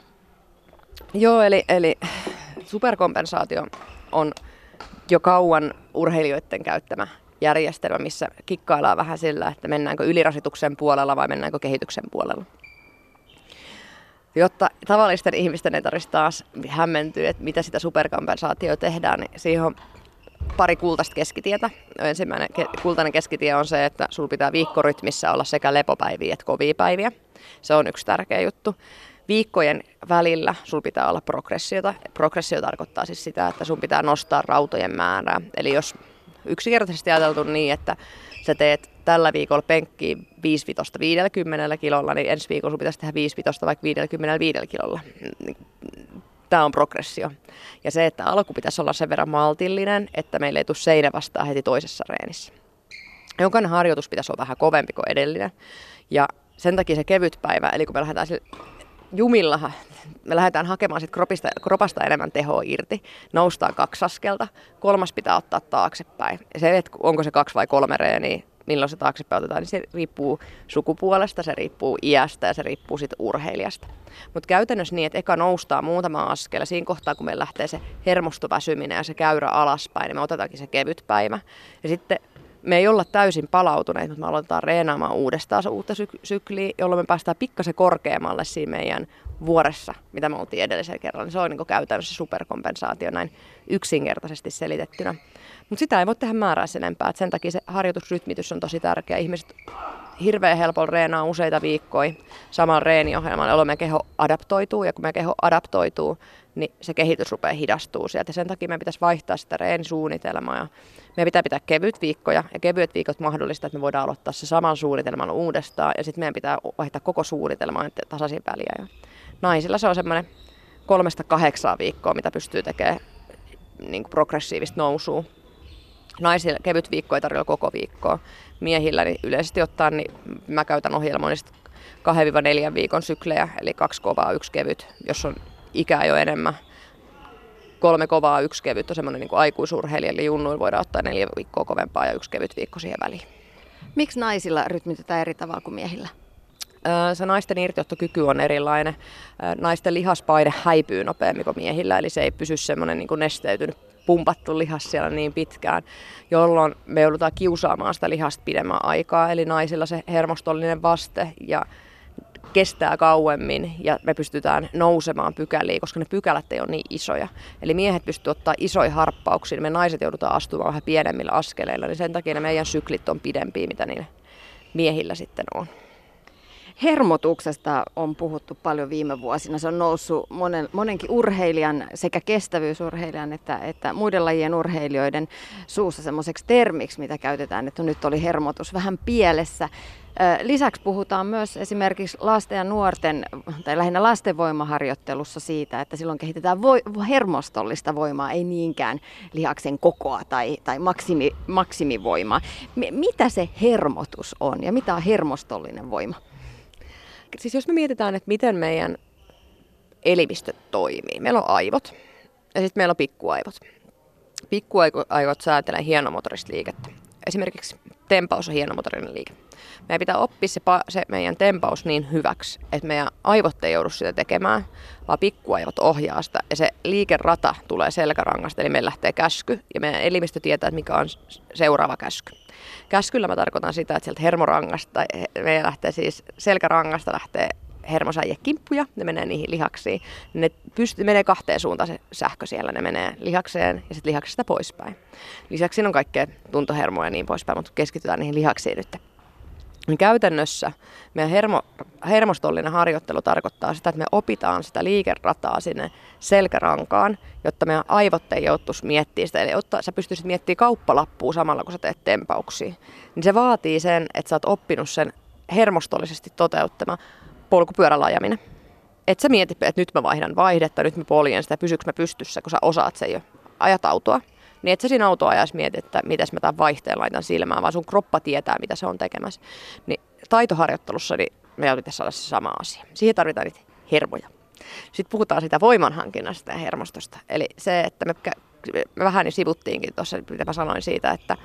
Joo, eli, eli superkompensaatio on jo kauan urheilijoiden käyttämä järjestelmä, missä kikkaillaan vähän sillä, että mennäänkö ylirasituksen puolella vai mennäänkö kehityksen puolella. Jotta tavallisten ihmisten ei tarvitsisi taas hämmentyä, että mitä sitä superkompensaatioa tehdään, niin siihen on pari kultaista keskitietä. Ensimmäinen kultainen keskitie on se, että sulla pitää viikkorytmissä olla sekä lepopäiviä että kovia päiviä. Se on yksi tärkeä juttu. Viikkojen välillä sulla pitää olla progressiota. Progressio tarkoittaa siis sitä, että sun pitää nostaa rautojen määrää. Eli jos yksinkertaisesti ajateltu niin, että sä teet tällä viikolla penkkiä 5 vitosta 50 kilolla, niin ensi viikolla sun pitäisi tehdä 5 vitosta vaikka 55 kilolla. Tämä on progressio. Ja se, että alku pitäisi olla sen verran maltillinen, että meille ei tule seinä vastaan heti toisessa reenissä. Jokainen harjoitus pitäisi olla vähän kovempi kuin edellinen. Ja sen takia se kevyt päivä, eli kun me lähdetään jumilla me lähdetään hakemaan sit kropista, kropasta enemmän tehoa irti. Noustaan kaksi askelta, kolmas pitää ottaa taaksepäin. Ja se, että onko se kaksi vai kolme reeniä, milloin se taaksepäin otetaan, niin se riippuu sukupuolesta, se riippuu iästä ja se riippuu sitten urheilijasta. Mutta käytännössä niin, että eka noustaan muutama askel siinä kohtaa, kun meillä lähtee se hermostoväsyminen ja se käyrä alaspäin, niin me otetaankin se kevyt päivä. Ja sitten me ei olla täysin palautuneet, mutta me aloitetaan reenaamaan uudestaan se uutta syk- sykliä, jolloin me päästään pikkasen korkeammalle siinä meidän vuoressa, mitä me oltiin edellisellä kerralla. Se on niin käytännössä superkompensaatio näin yksinkertaisesti selitettynä. Mutta sitä ei voi tehdä määrää sen enempää. Et sen takia se harjoitusrytmitys on tosi tärkeä. Ihmiset hirveän helpolla reenaa useita viikkoja samalla reeniohjelmalla, jolloin meidän keho adaptoituu. Ja kun meidän keho adaptoituu, niin se kehitys rupeaa hidastuu sieltä. Sen takia meidän pitäisi vaihtaa sitä reenisuunnitelmaa. Ja meidän pitää pitää kevyt viikkoja ja kevyet viikot mahdollista, että me voidaan aloittaa se saman suunnitelman uudestaan. Ja sitten meidän pitää vaihtaa koko suunnitelma tasaisin väliä. Ja naisilla se on semmoinen kolmesta kahdeksaa viikkoa, mitä pystyy tekemään niin kuin progressiivista nousua. Naisilla kevyt viikko ei tarjolla koko viikkoa. Miehillä niin yleisesti ottaen niin mä käytän ohjelmoinnista 2-4 viikon syklejä, eli kaksi kovaa, yksi kevyt, jos on ikää jo enemmän. Kolme kovaa, yksi kevyt on semmoinen niin aikuisurheilija, eli junnuilla voidaan ottaa neljä viikkoa kovempaa ja yksi kevyt viikko siihen väliin. Miksi naisilla rytmitetään eri tavalla kuin miehillä? Se naisten irtiottokyky on erilainen. Naisten lihaspaine häipyy nopeammin kuin miehillä, eli se ei pysy semmoinen niin nesteytynyt pumpattu lihas siellä niin pitkään, jolloin me joudutaan kiusaamaan sitä lihasta pidemmän aikaa. Eli naisilla se hermostollinen vaste ja kestää kauemmin ja me pystytään nousemaan pykäliin, koska ne pykälät ei ole niin isoja. Eli miehet pystyvät ottaa isoja harppauksia, me naiset joudutaan astumaan vähän pienemmillä askeleilla, niin sen takia ne meidän syklit on pidempiä, mitä niin miehillä sitten on. Hermotuksesta on puhuttu paljon viime vuosina. Se on noussut monen, monenkin urheilijan, sekä kestävyysurheilijan että, että muiden lajien urheilijoiden suussa semmoiseksi termiksi, mitä käytetään, että nyt oli hermotus vähän pielessä. Lisäksi puhutaan myös esimerkiksi lasten ja nuorten, tai lähinnä lasten voimaharjoittelussa siitä, että silloin kehitetään vo- hermostollista voimaa, ei niinkään lihaksen kokoa tai, tai maksimi, maksimivoimaa. Mitä se hermotus on ja mitä on hermostollinen voima? Siis jos me mietitään, että miten meidän elimistö toimii. Meillä on aivot ja sitten meillä on pikkuaivot. Pikkuaivot säätelee hienomotorista liikettä. Esimerkiksi tempaus on hienomotorinen liike. Meidän pitää oppia se, se meidän tempaus niin hyväksi, että meidän aivot ei joudu sitä tekemään, vaan pikkuaivot ohjaa sitä. Ja se liikerata tulee selkärangasta, eli meillä lähtee käsky, ja meidän elimistö tietää, että mikä on seuraava käsky. Käskyllä mä tarkoitan sitä, että sieltä hermorangasta, meidän lähtee siis selkärangasta lähtee kimppuja, ne menee niihin lihaksiin. Ne pystyy, menee kahteen suuntaan se sähkö siellä, ne menee lihakseen ja sitten lihaksesta poispäin. Lisäksi siinä on kaikkea tuntohermoja ja niin poispäin, mutta keskitytään niihin lihaksiin nyt. Niin käytännössä meidän hermo, hermostollinen harjoittelu tarkoittaa sitä, että me opitaan sitä liikerataa sinne selkärankaan, jotta meidän aivot ei joutuisi miettimään sitä. Eli ottaa, sä pystyisit miettimään kauppalappua samalla, kun sä teet tempauksia. Niin se vaatii sen, että sä oot oppinut sen hermostollisesti toteuttamaan polkupyörällä ajaminen. Että sä mietit, että nyt mä vaihdan vaihdetta, nyt mä poljen sitä, pysyykö mä pystyssä, kun sä osaat sen jo. Ajat autoa. Niin et sä siinä autoajassa mieti, että miten mä tämän vaihteen laitan silmään, vaan sun kroppa tietää, mitä se on tekemässä. Niin taitoharjoittelussa niin meidän pitäisi saada se sama asia. Siihen tarvitaan niitä hermoja. Sitten puhutaan sitä voimanhankinnasta ja hermostosta. Eli se, että me, me vähän niin sivuttiinkin tuossa, mitä mä sanoin siitä, että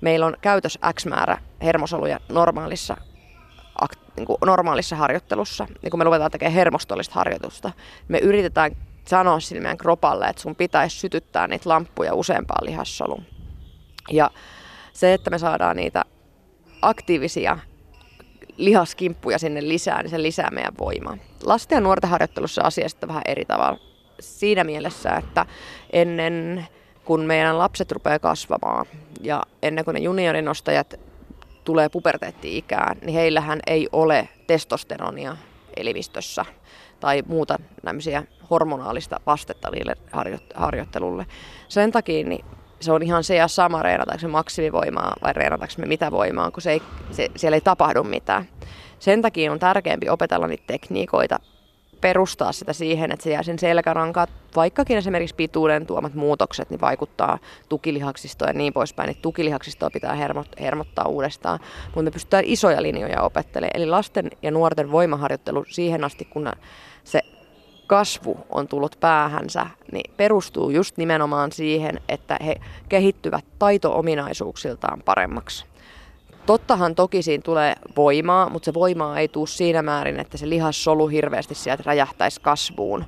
meillä on käytös X määrä hermosoluja normaalissa niin kuin normaalissa harjoittelussa, niin kun me luvetaan tekemään hermostollista harjoitusta, me yritetään sanoa sille meidän kropalle, että sun pitäisi sytyttää niitä lamppuja useampaan lihassoluun. Ja se, että me saadaan niitä aktiivisia lihaskimppuja sinne lisää, niin se lisää meidän voimaa. Lasten ja nuorten harjoittelussa asia sitten vähän eri tavalla. Siinä mielessä, että ennen kun meidän lapset rupeaa kasvamaan ja ennen kuin ne juniorinostajat tulee puberteetti-ikään, niin heillähän ei ole testosteronia elimistössä tai muuta hormonaalista vastetta niille harjoittelulle. Sen takia niin se on ihan se ja sama, reenataanko me maksimivoimaa vai reenataanko me mitä voimaa, kun se ei, se, siellä ei tapahdu mitään. Sen takia on tärkeämpi opetella niitä tekniikoita perustaa sitä siihen, että se jää sen selkärankaan, vaikkakin esimerkiksi pituuden tuomat muutokset, niin vaikuttaa tukilihaksistoon ja niin poispäin, niin tukilihaksistoa pitää hermot, hermottaa uudestaan, mutta me pystytään isoja linjoja opettelemaan. Eli lasten ja nuorten voimaharjoittelu siihen asti, kun se kasvu on tullut päähänsä, niin perustuu just nimenomaan siihen, että he kehittyvät taito-ominaisuuksiltaan paremmaksi. Tottahan toki siinä tulee voimaa, mutta se voimaa ei tule siinä määrin, että se lihassolu hirveästi sieltä räjähtäisi kasvuun.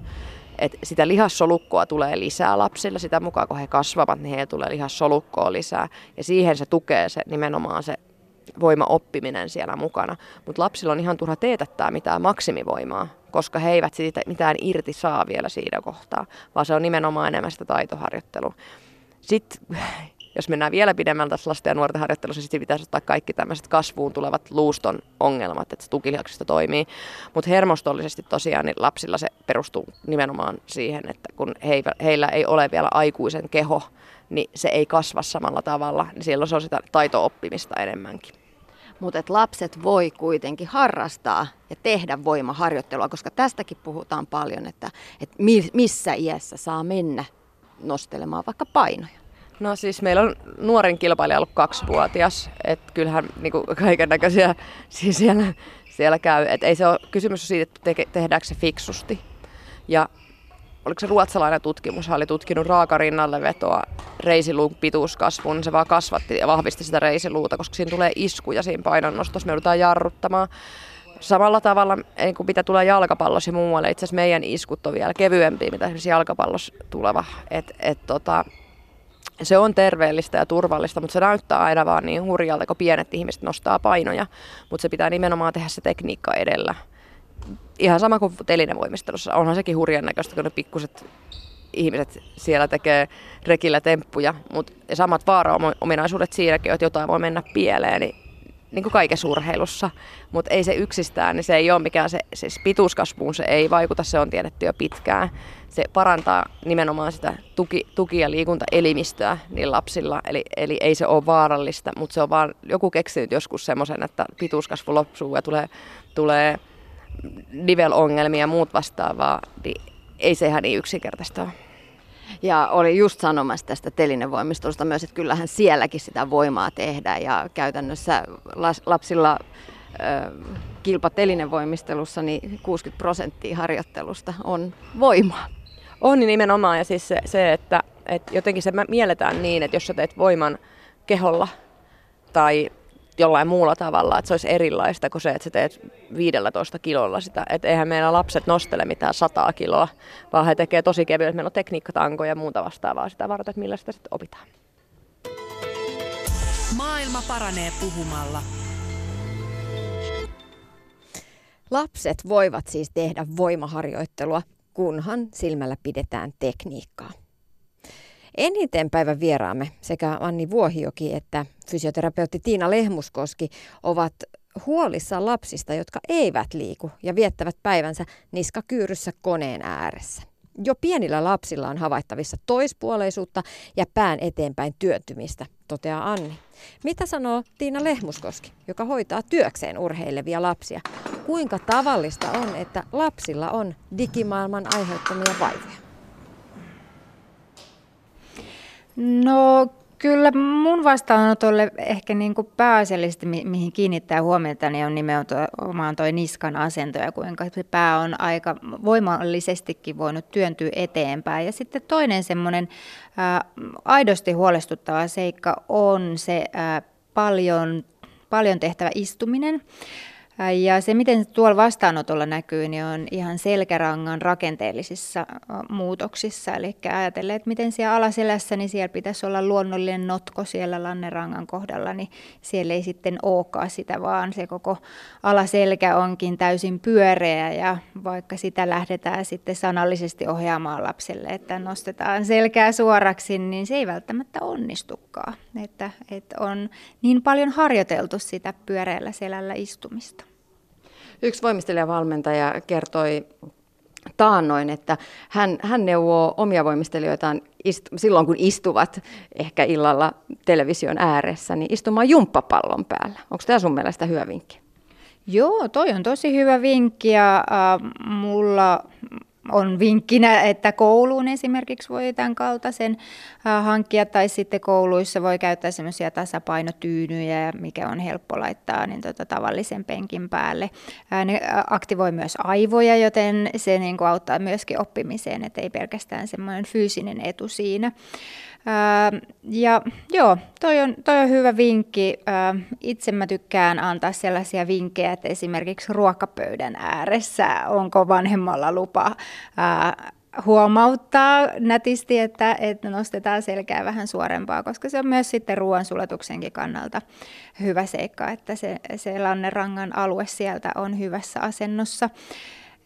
että sitä lihassolukkoa tulee lisää lapsilla. Sitä mukaan kun he kasvavat, niin heillä tulee lihassolukkoa lisää. Ja siihen se tukee se nimenomaan se voimaoppiminen siellä mukana. Mutta lapsilla on ihan turha teetättää mitään maksimivoimaa, koska he eivät siitä mitään irti saa vielä siinä kohtaa, vaan se on nimenomaan enemmän sitä taitoharjoittelua. Sitten jos mennään vielä pidemmältä tässä lasten ja nuorten harjoittelussa, niin pitäisi ottaa kaikki tämmöiset kasvuun tulevat luuston ongelmat, että se tukilihaksista toimii. Mutta hermostollisesti tosiaan niin lapsilla se perustuu nimenomaan siihen, että kun heillä ei ole vielä aikuisen keho, niin se ei kasva samalla tavalla, niin silloin se on sitä taito-oppimista enemmänkin. Mutta lapset voi kuitenkin harrastaa ja tehdä voimaharjoittelua, koska tästäkin puhutaan paljon, että, että missä iässä saa mennä nostelemaan vaikka painoja. No siis meillä on nuoren kilpailija ollut kaksivuotias, että kyllähän niin kaiken näköisiä siis siellä, siellä käy. Et ei se ole kysymys siitä, että te- tehdäänkö se fiksusti. Ja oliko se ruotsalainen tutkimus, oli tutkinut raakarinnalle vetoa reisiluun pituuskasvun, se vaan kasvatti ja vahvisti sitä reisiluuta, koska siinä tulee iskuja siinä painonnostossa, me joudutaan jarruttamaan. Samalla tavalla niin kuin mitä tulee jalkapallossa ja muualle, itse asiassa meidän iskut on vielä kevyempiä, mitä esimerkiksi jalkapallossa tuleva. Et, et, tota, se on terveellistä ja turvallista, mutta se näyttää aina vaan niin hurjalta, kun pienet ihmiset nostaa painoja. Mutta se pitää nimenomaan tehdä se tekniikka edellä. Ihan sama kuin telinevoimistelussa. Onhan sekin hurjan näköistä, kun ne pikkuset ihmiset siellä tekee rekillä temppuja, mutta samat vaara-ominaisuudet siinäkin, että jotain voi mennä pieleen, niin, niin kuin kaikessa urheilussa. Mutta ei se yksistään, niin se ei ole mikään se, se pituuskasvuun, se ei vaikuta, se on tiedetty jo pitkään se parantaa nimenomaan sitä tuki, tuki- ja liikuntaelimistöä niin lapsilla. Eli, eli ei se ole vaarallista, mutta se on vaan joku keksinyt joskus semmoisen, että pituuskasvu loppuu ja tulee, tulee nivelongelmia ja muut vastaavaa. Niin ei se ihan niin yksinkertaista ole. Ja oli just sanomassa tästä telinevoimistelusta myös, että kyllähän sielläkin sitä voimaa tehdään ja käytännössä lapsilla kilpatelinevoimistelussa niin 60 prosenttia harjoittelusta on voimaa. On niin nimenomaan ja siis se, se että, että jotenkin se mielletään niin, että jos sä teet voiman keholla tai jollain muulla tavalla, että se olisi erilaista kuin se, että sä teet 15 kilolla sitä. Että eihän meillä lapset nostele mitään sataa kiloa, vaan he tekee tosi kevyet. Meillä on tekniikkatankoja ja muuta vastaavaa sitä varten, että millä sitä sitten opitaan. Maailma paranee puhumalla. Lapset voivat siis tehdä voimaharjoittelua kunhan silmällä pidetään tekniikkaa. Eniten päivän vieraamme sekä Anni Vuohioki että fysioterapeutti Tiina Lehmuskoski ovat huolissaan lapsista, jotka eivät liiku ja viettävät päivänsä niskakyyryssä koneen ääressä. Jo pienillä lapsilla on havaittavissa toispuoleisuutta ja pään eteenpäin työntymistä, toteaa Anni. Mitä sanoo Tiina Lehmuskoski, joka hoitaa työkseen urheilevia lapsia? Kuinka tavallista on, että lapsilla on digimaailman aiheuttamia vaivoja? No Kyllä mun vastaanotolle ehkä niin kuin pääasiallisesti, mi- mihin kiinnittää huomiota, niin on nimenomaan tuo niskan asento ja kuinka se pää on aika voimallisestikin voinut työntyä eteenpäin. Ja sitten toinen semmoinen ää, aidosti huolestuttava seikka on se ää, paljon, paljon tehtävä istuminen. Ja se, miten tuolla vastaanotolla näkyy, niin on ihan selkärangan rakenteellisissa muutoksissa. Eli ajatellen, että miten siellä alaselässä, niin siellä pitäisi olla luonnollinen notko siellä lannerangan kohdalla, niin siellä ei sitten olekaan sitä, vaan se koko alaselkä onkin täysin pyöreä. Ja vaikka sitä lähdetään sitten sanallisesti ohjaamaan lapselle, että nostetaan selkää suoraksi, niin se ei välttämättä onnistukaan. Että, että on niin paljon harjoiteltu sitä pyöreällä selällä istumista. Yksi voimistelijavalmentaja kertoi taannoin, että hän, hän neuvoo omia voimistelijoitaan istu, silloin, kun istuvat ehkä illalla television ääressä, niin istumaan jumppapallon päällä. Onko tämä sun mielestä hyvä vinkki? Joo, toi on tosi hyvä vinkki ja äh, mulla on vinkkinä, että kouluun esimerkiksi voi tämän kaltaisen hankkia, tai sitten kouluissa voi käyttää semmoisia tasapainotyynyjä, mikä on helppo laittaa niin tota, tavallisen penkin päälle. Ne aktivoi myös aivoja, joten se niin kuin auttaa myöskin oppimiseen, että ei pelkästään semmoinen fyysinen etu siinä. Ja joo, toi on, toi on hyvä vinkki. Itse mä tykkään antaa sellaisia vinkkejä, että esimerkiksi ruokapöydän ääressä onko vanhemmalla lupa huomauttaa nätisti, että, että nostetaan selkää vähän suorempaa, koska se on myös sitten ruoansulatuksenkin kannalta hyvä seikka, että se, se lannerangan alue sieltä on hyvässä asennossa.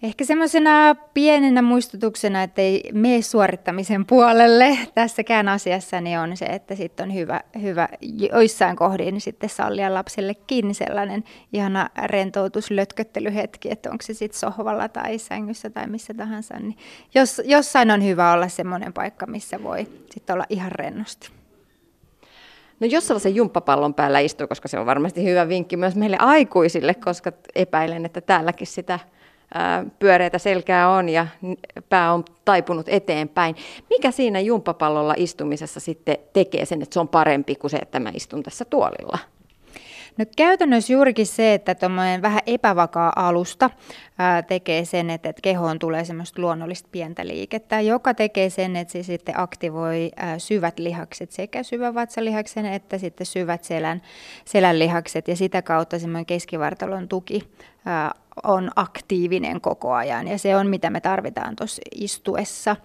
Ehkä semmoisena pienenä muistutuksena, että ei mene suorittamisen puolelle tässäkään asiassa, niin on se, että sitten on hyvä, hyvä joissain kohdin sitten sallia lapsellekin sellainen ihana rentoutuslötköttelyhetki, että onko se sitten sohvalla tai sängyssä tai missä tahansa. Niin jos, jossain on hyvä olla semmoinen paikka, missä voi sitten olla ihan rennosti. No jos sellaisen jumppapallon päällä istuu, koska se on varmasti hyvä vinkki myös meille aikuisille, koska epäilen, että täälläkin sitä pyöreitä selkää on ja pää on taipunut eteenpäin. Mikä siinä jumppapallolla istumisessa sitten tekee sen, että se on parempi kuin se, että mä istun tässä tuolilla? No käytännössä juurikin se, että tuommoinen vähän epävakaa alusta ää, tekee sen, että, että kehoon tulee semmoista luonnollista pientä liikettä, joka tekee sen, että se sitten aktivoi ää, syvät lihakset, sekä syvän vatsalihaksen että sitten syvät selän, selän lihakset. Ja sitä kautta semmoinen keskivartalon tuki ää, on aktiivinen koko ajan. Ja se on mitä me tarvitaan tuossa istuessa.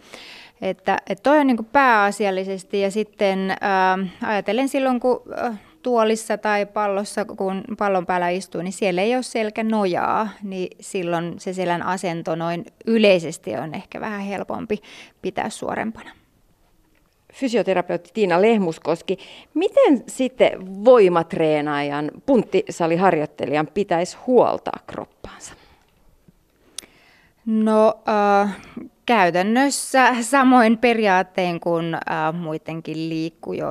Että, että toi on niin pääasiallisesti. Ja sitten ää, ajatellen silloin, kun ää, tuolissa tai pallossa, kun pallon päällä istuu, niin siellä ei ole selkä nojaa, niin silloin se selän asento noin yleisesti on ehkä vähän helpompi pitää suorempana. Fysioterapeutti Tiina Lehmuskoski, miten sitten voimatreenaajan, punttisaliharjoittelijan pitäisi huoltaa kroppaansa? No äh, käytännössä samoin periaatteen kuin äh, muidenkin liikkujo,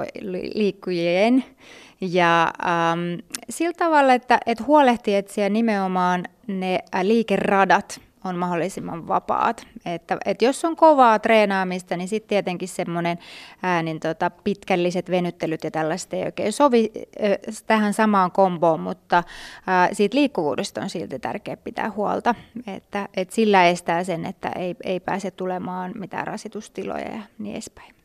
liikkujien. Ja ähm, sillä tavalla, että, että huolehtii etsiä nimenomaan ne äh, liikeradat on mahdollisimman vapaat. Että, että jos on kovaa treenaamista, niin sitten tietenkin semmoinen äänin tota, pitkälliset venyttelyt ja tällaista ei oikein sovi äh, tähän samaan komboon, mutta äh, siitä liikkuvuudesta on silti tärkeää pitää huolta, että, että sillä estää sen, että ei, ei pääse tulemaan mitään rasitustiloja ja niin edespäin.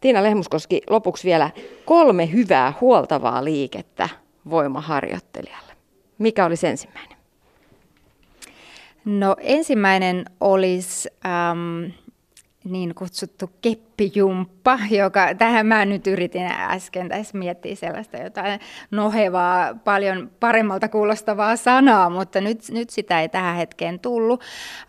Tiina Lehmuskoski, lopuksi vielä kolme hyvää huoltavaa liikettä voimaharjoittelijalle. Mikä olisi ensimmäinen? No ensimmäinen olisi... Ähm, niin kutsuttu keppijumppa, joka tähän mä nyt yritin äsken tässä miettiä sellaista jotain nohevaa, paljon paremmalta kuulostavaa sanaa, mutta nyt, nyt sitä ei tähän hetkeen tullut.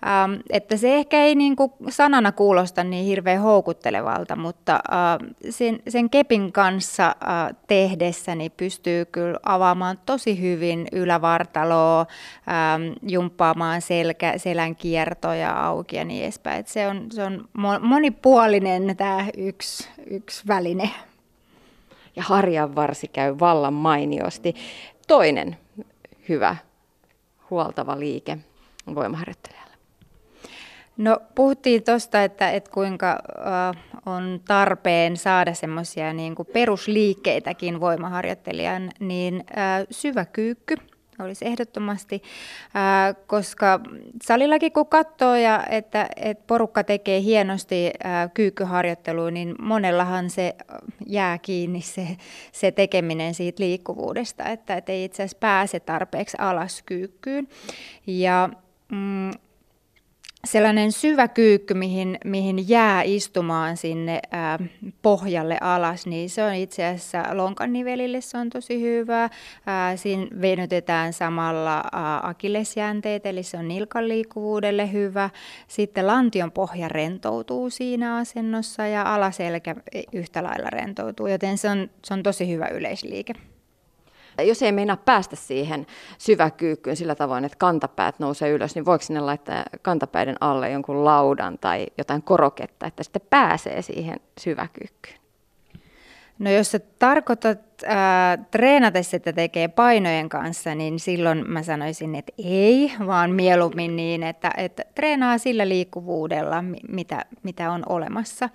Ähm, että se ehkä ei niin kuin sanana kuulosta niin hirveän houkuttelevalta, mutta äh, sen, sen kepin kanssa äh, tehdessä niin pystyy kyllä avaamaan tosi hyvin ylävartaloa, ähm, jumppaamaan selkä, selän kiertoja auki ja niin edespäin. Et se on, se on monipuolinen tämä yksi, yksi väline. Ja harjan varsi käy vallan mainiosti. Toinen hyvä huoltava liike voimaharjoittelijalle. No puhuttiin tuosta, että, että kuinka äh, on tarpeen saada semmoisia niin perusliikkeitäkin voimaharjoittelijan, niin äh, syvä kyykky – olisi ehdottomasti, ää, koska salillakin kun katsoo, ja että, että porukka tekee hienosti kyykkyharjoittelua, niin monellahan se jää kiinni se, se tekeminen siitä liikkuvuudesta, että, että ei itse asiassa pääse tarpeeksi alas kyykkyyn. Ja mm, sellainen syvä kyykky, mihin, mihin jää istumaan sinne ää, pohjalle alas, niin se on itse asiassa lonkanivelille se on tosi hyvä. Ää, siinä venytetään samalla ää, akillesjänteet, eli se on nilkan liikkuvuudelle hyvä. Sitten lantion pohja rentoutuu siinä asennossa ja alaselkä yhtä lailla rentoutuu, joten se on, se on tosi hyvä yleisliike. Jos ei meinaa päästä siihen syväkyykkyyn sillä tavoin, että kantapäät nousee ylös, niin voiko sinne laittaa kantapäiden alle jonkun laudan tai jotain koroketta, että sitten pääsee siihen syväkyykkyyn? No jos sä tarkoitat äh, treenatessa, että tekee painojen kanssa, niin silloin mä sanoisin, että ei, vaan mieluummin niin, että, että treenaa sillä liikkuvuudella, mitä, mitä on olemassa.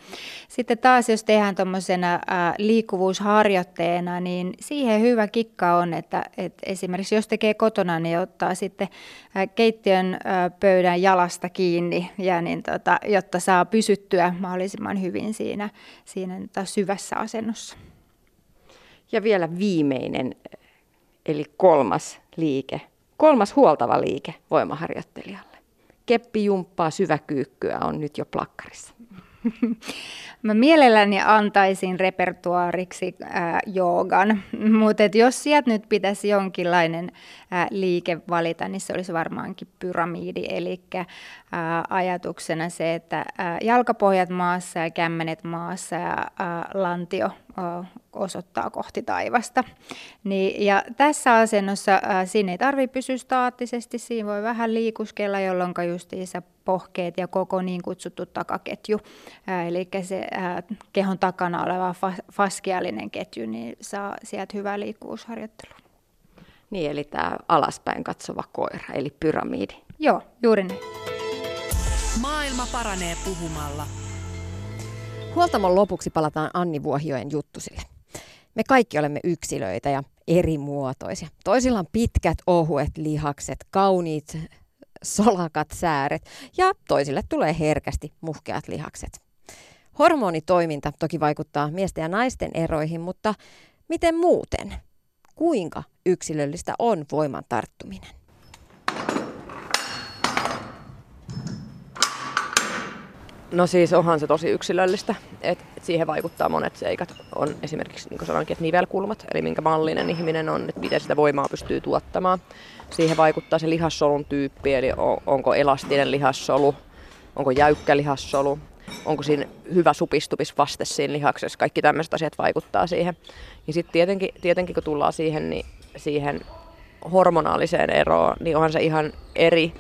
Sitten taas, jos tehdään tuommoisena äh, liikkuvuusharjoitteena, niin siihen hyvä kikka on, että, että esimerkiksi jos tekee kotona, niin ottaa sitten äh, keittiön äh, pöydän jalasta kiinni, ja niin tota, jotta saa pysyttyä mahdollisimman hyvin siinä, siinä tota syvässä asennossa. Ja vielä viimeinen, eli kolmas liike, kolmas huoltava liike voimaharjoittelijalle. keppijumppaa, syväkyykkyä on nyt jo plakkarissa? Mä mielelläni antaisin repertuaariksi äh, joogan, mutta jos sieltä nyt pitäisi jonkinlainen äh, liike valita, niin se olisi varmaankin pyramidi, eli äh, ajatuksena se, että äh, jalkapohjat maassa ja kämmenet maassa ja äh, lantio äh, osoittaa kohti taivasta. Niin, ja tässä asennossa äh, siinä ei tarvitse pysyä staattisesti, siinä voi vähän liikuskella, jolloin justiinsa pohkeet ja koko niin kutsuttu takaketju, ää, eli se ää, kehon takana oleva fa- faskiaalinen ketju, niin saa sieltä hyvää liikkuvuusharjoittelua. Niin, eli tämä alaspäin katsova koira, eli pyramidi. Joo, juuri näin. Maailma paranee puhumalla. Huoltamon lopuksi palataan Anni Vuohioen juttusille. Me kaikki olemme yksilöitä ja erimuotoisia. Toisilla on pitkät, ohuet lihakset, kauniit solakat sääret ja toisille tulee herkästi muhkeat lihakset. Hormonitoiminta toki vaikuttaa miesten ja naisten eroihin, mutta miten muuten? Kuinka yksilöllistä on voiman tarttuminen? No siis onhan se tosi yksilöllistä, että siihen vaikuttaa monet seikat. On esimerkiksi, niin kuin sanoinkin, että nivelkulmat, eli minkä mallinen ihminen on, että miten sitä voimaa pystyy tuottamaan. Siihen vaikuttaa se lihassolun tyyppi, eli onko elastinen lihassolu, onko jäykkä lihassolu, onko siinä hyvä supistumisvaste siinä lihaksessa. Kaikki tämmöiset asiat vaikuttaa siihen. Ja sitten tietenkin, tietenkin kun tullaan siihen, niin siihen hormonaaliseen eroon, niin onhan se ihan eri,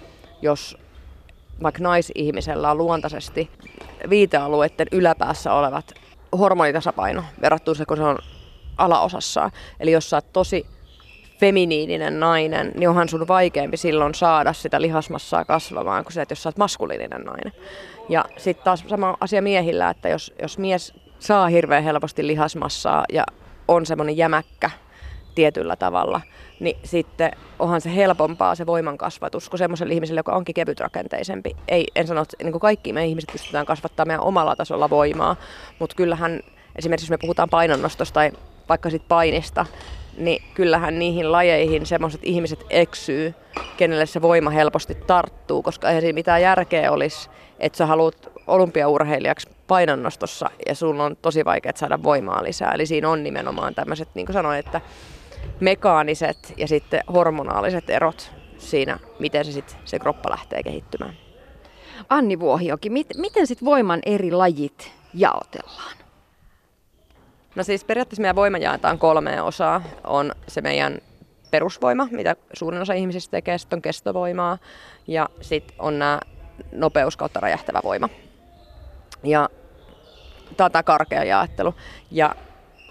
jos vaikka naisihmisellä on luontaisesti viitealueiden yläpäässä olevat hormonitasapaino verrattuna se, kun se on alaosassa. Eli jos sä oot tosi feminiininen nainen, niin onhan sun vaikeampi silloin saada sitä lihasmassaa kasvamaan kuin se, että jos sä oot maskuliininen nainen. Ja sitten taas sama asia miehillä, että jos, jos mies saa hirveän helposti lihasmassaa ja on semmoinen jämäkkä tietyllä tavalla, niin sitten onhan se helpompaa se voimankasvatus kuin semmoiselle ihmiselle, joka onkin kevytrakenteisempi. Ei, en sano, että niin kuin kaikki me ihmiset pystytään kasvattamaan meidän omalla tasolla voimaa, mutta kyllähän esimerkiksi jos me puhutaan painonnostosta tai vaikka sit painista, niin kyllähän niihin lajeihin semmoiset ihmiset eksyy, kenelle se voima helposti tarttuu, koska eihän siinä mitään järkeä olisi, että sä haluat olympiaurheilijaksi painonnostossa ja sun on tosi vaikea saada voimaa lisää. Eli siinä on nimenomaan tämmöiset, niin kuin sanoin, että mekaaniset ja sitten hormonaaliset erot siinä, miten se, sit, se kroppa lähtee kehittymään. Anni Vuohioki, mit, miten sitten voiman eri lajit jaotellaan? No siis periaatteessa meidän voima jaetaan kolmeen osaa. On se meidän perusvoima, mitä suurin osa ihmisistä tekee, sitten on kestovoimaa ja sitten on nämä nopeus kautta räjähtävä voima. Ja tämä karkea jaettelu. Ja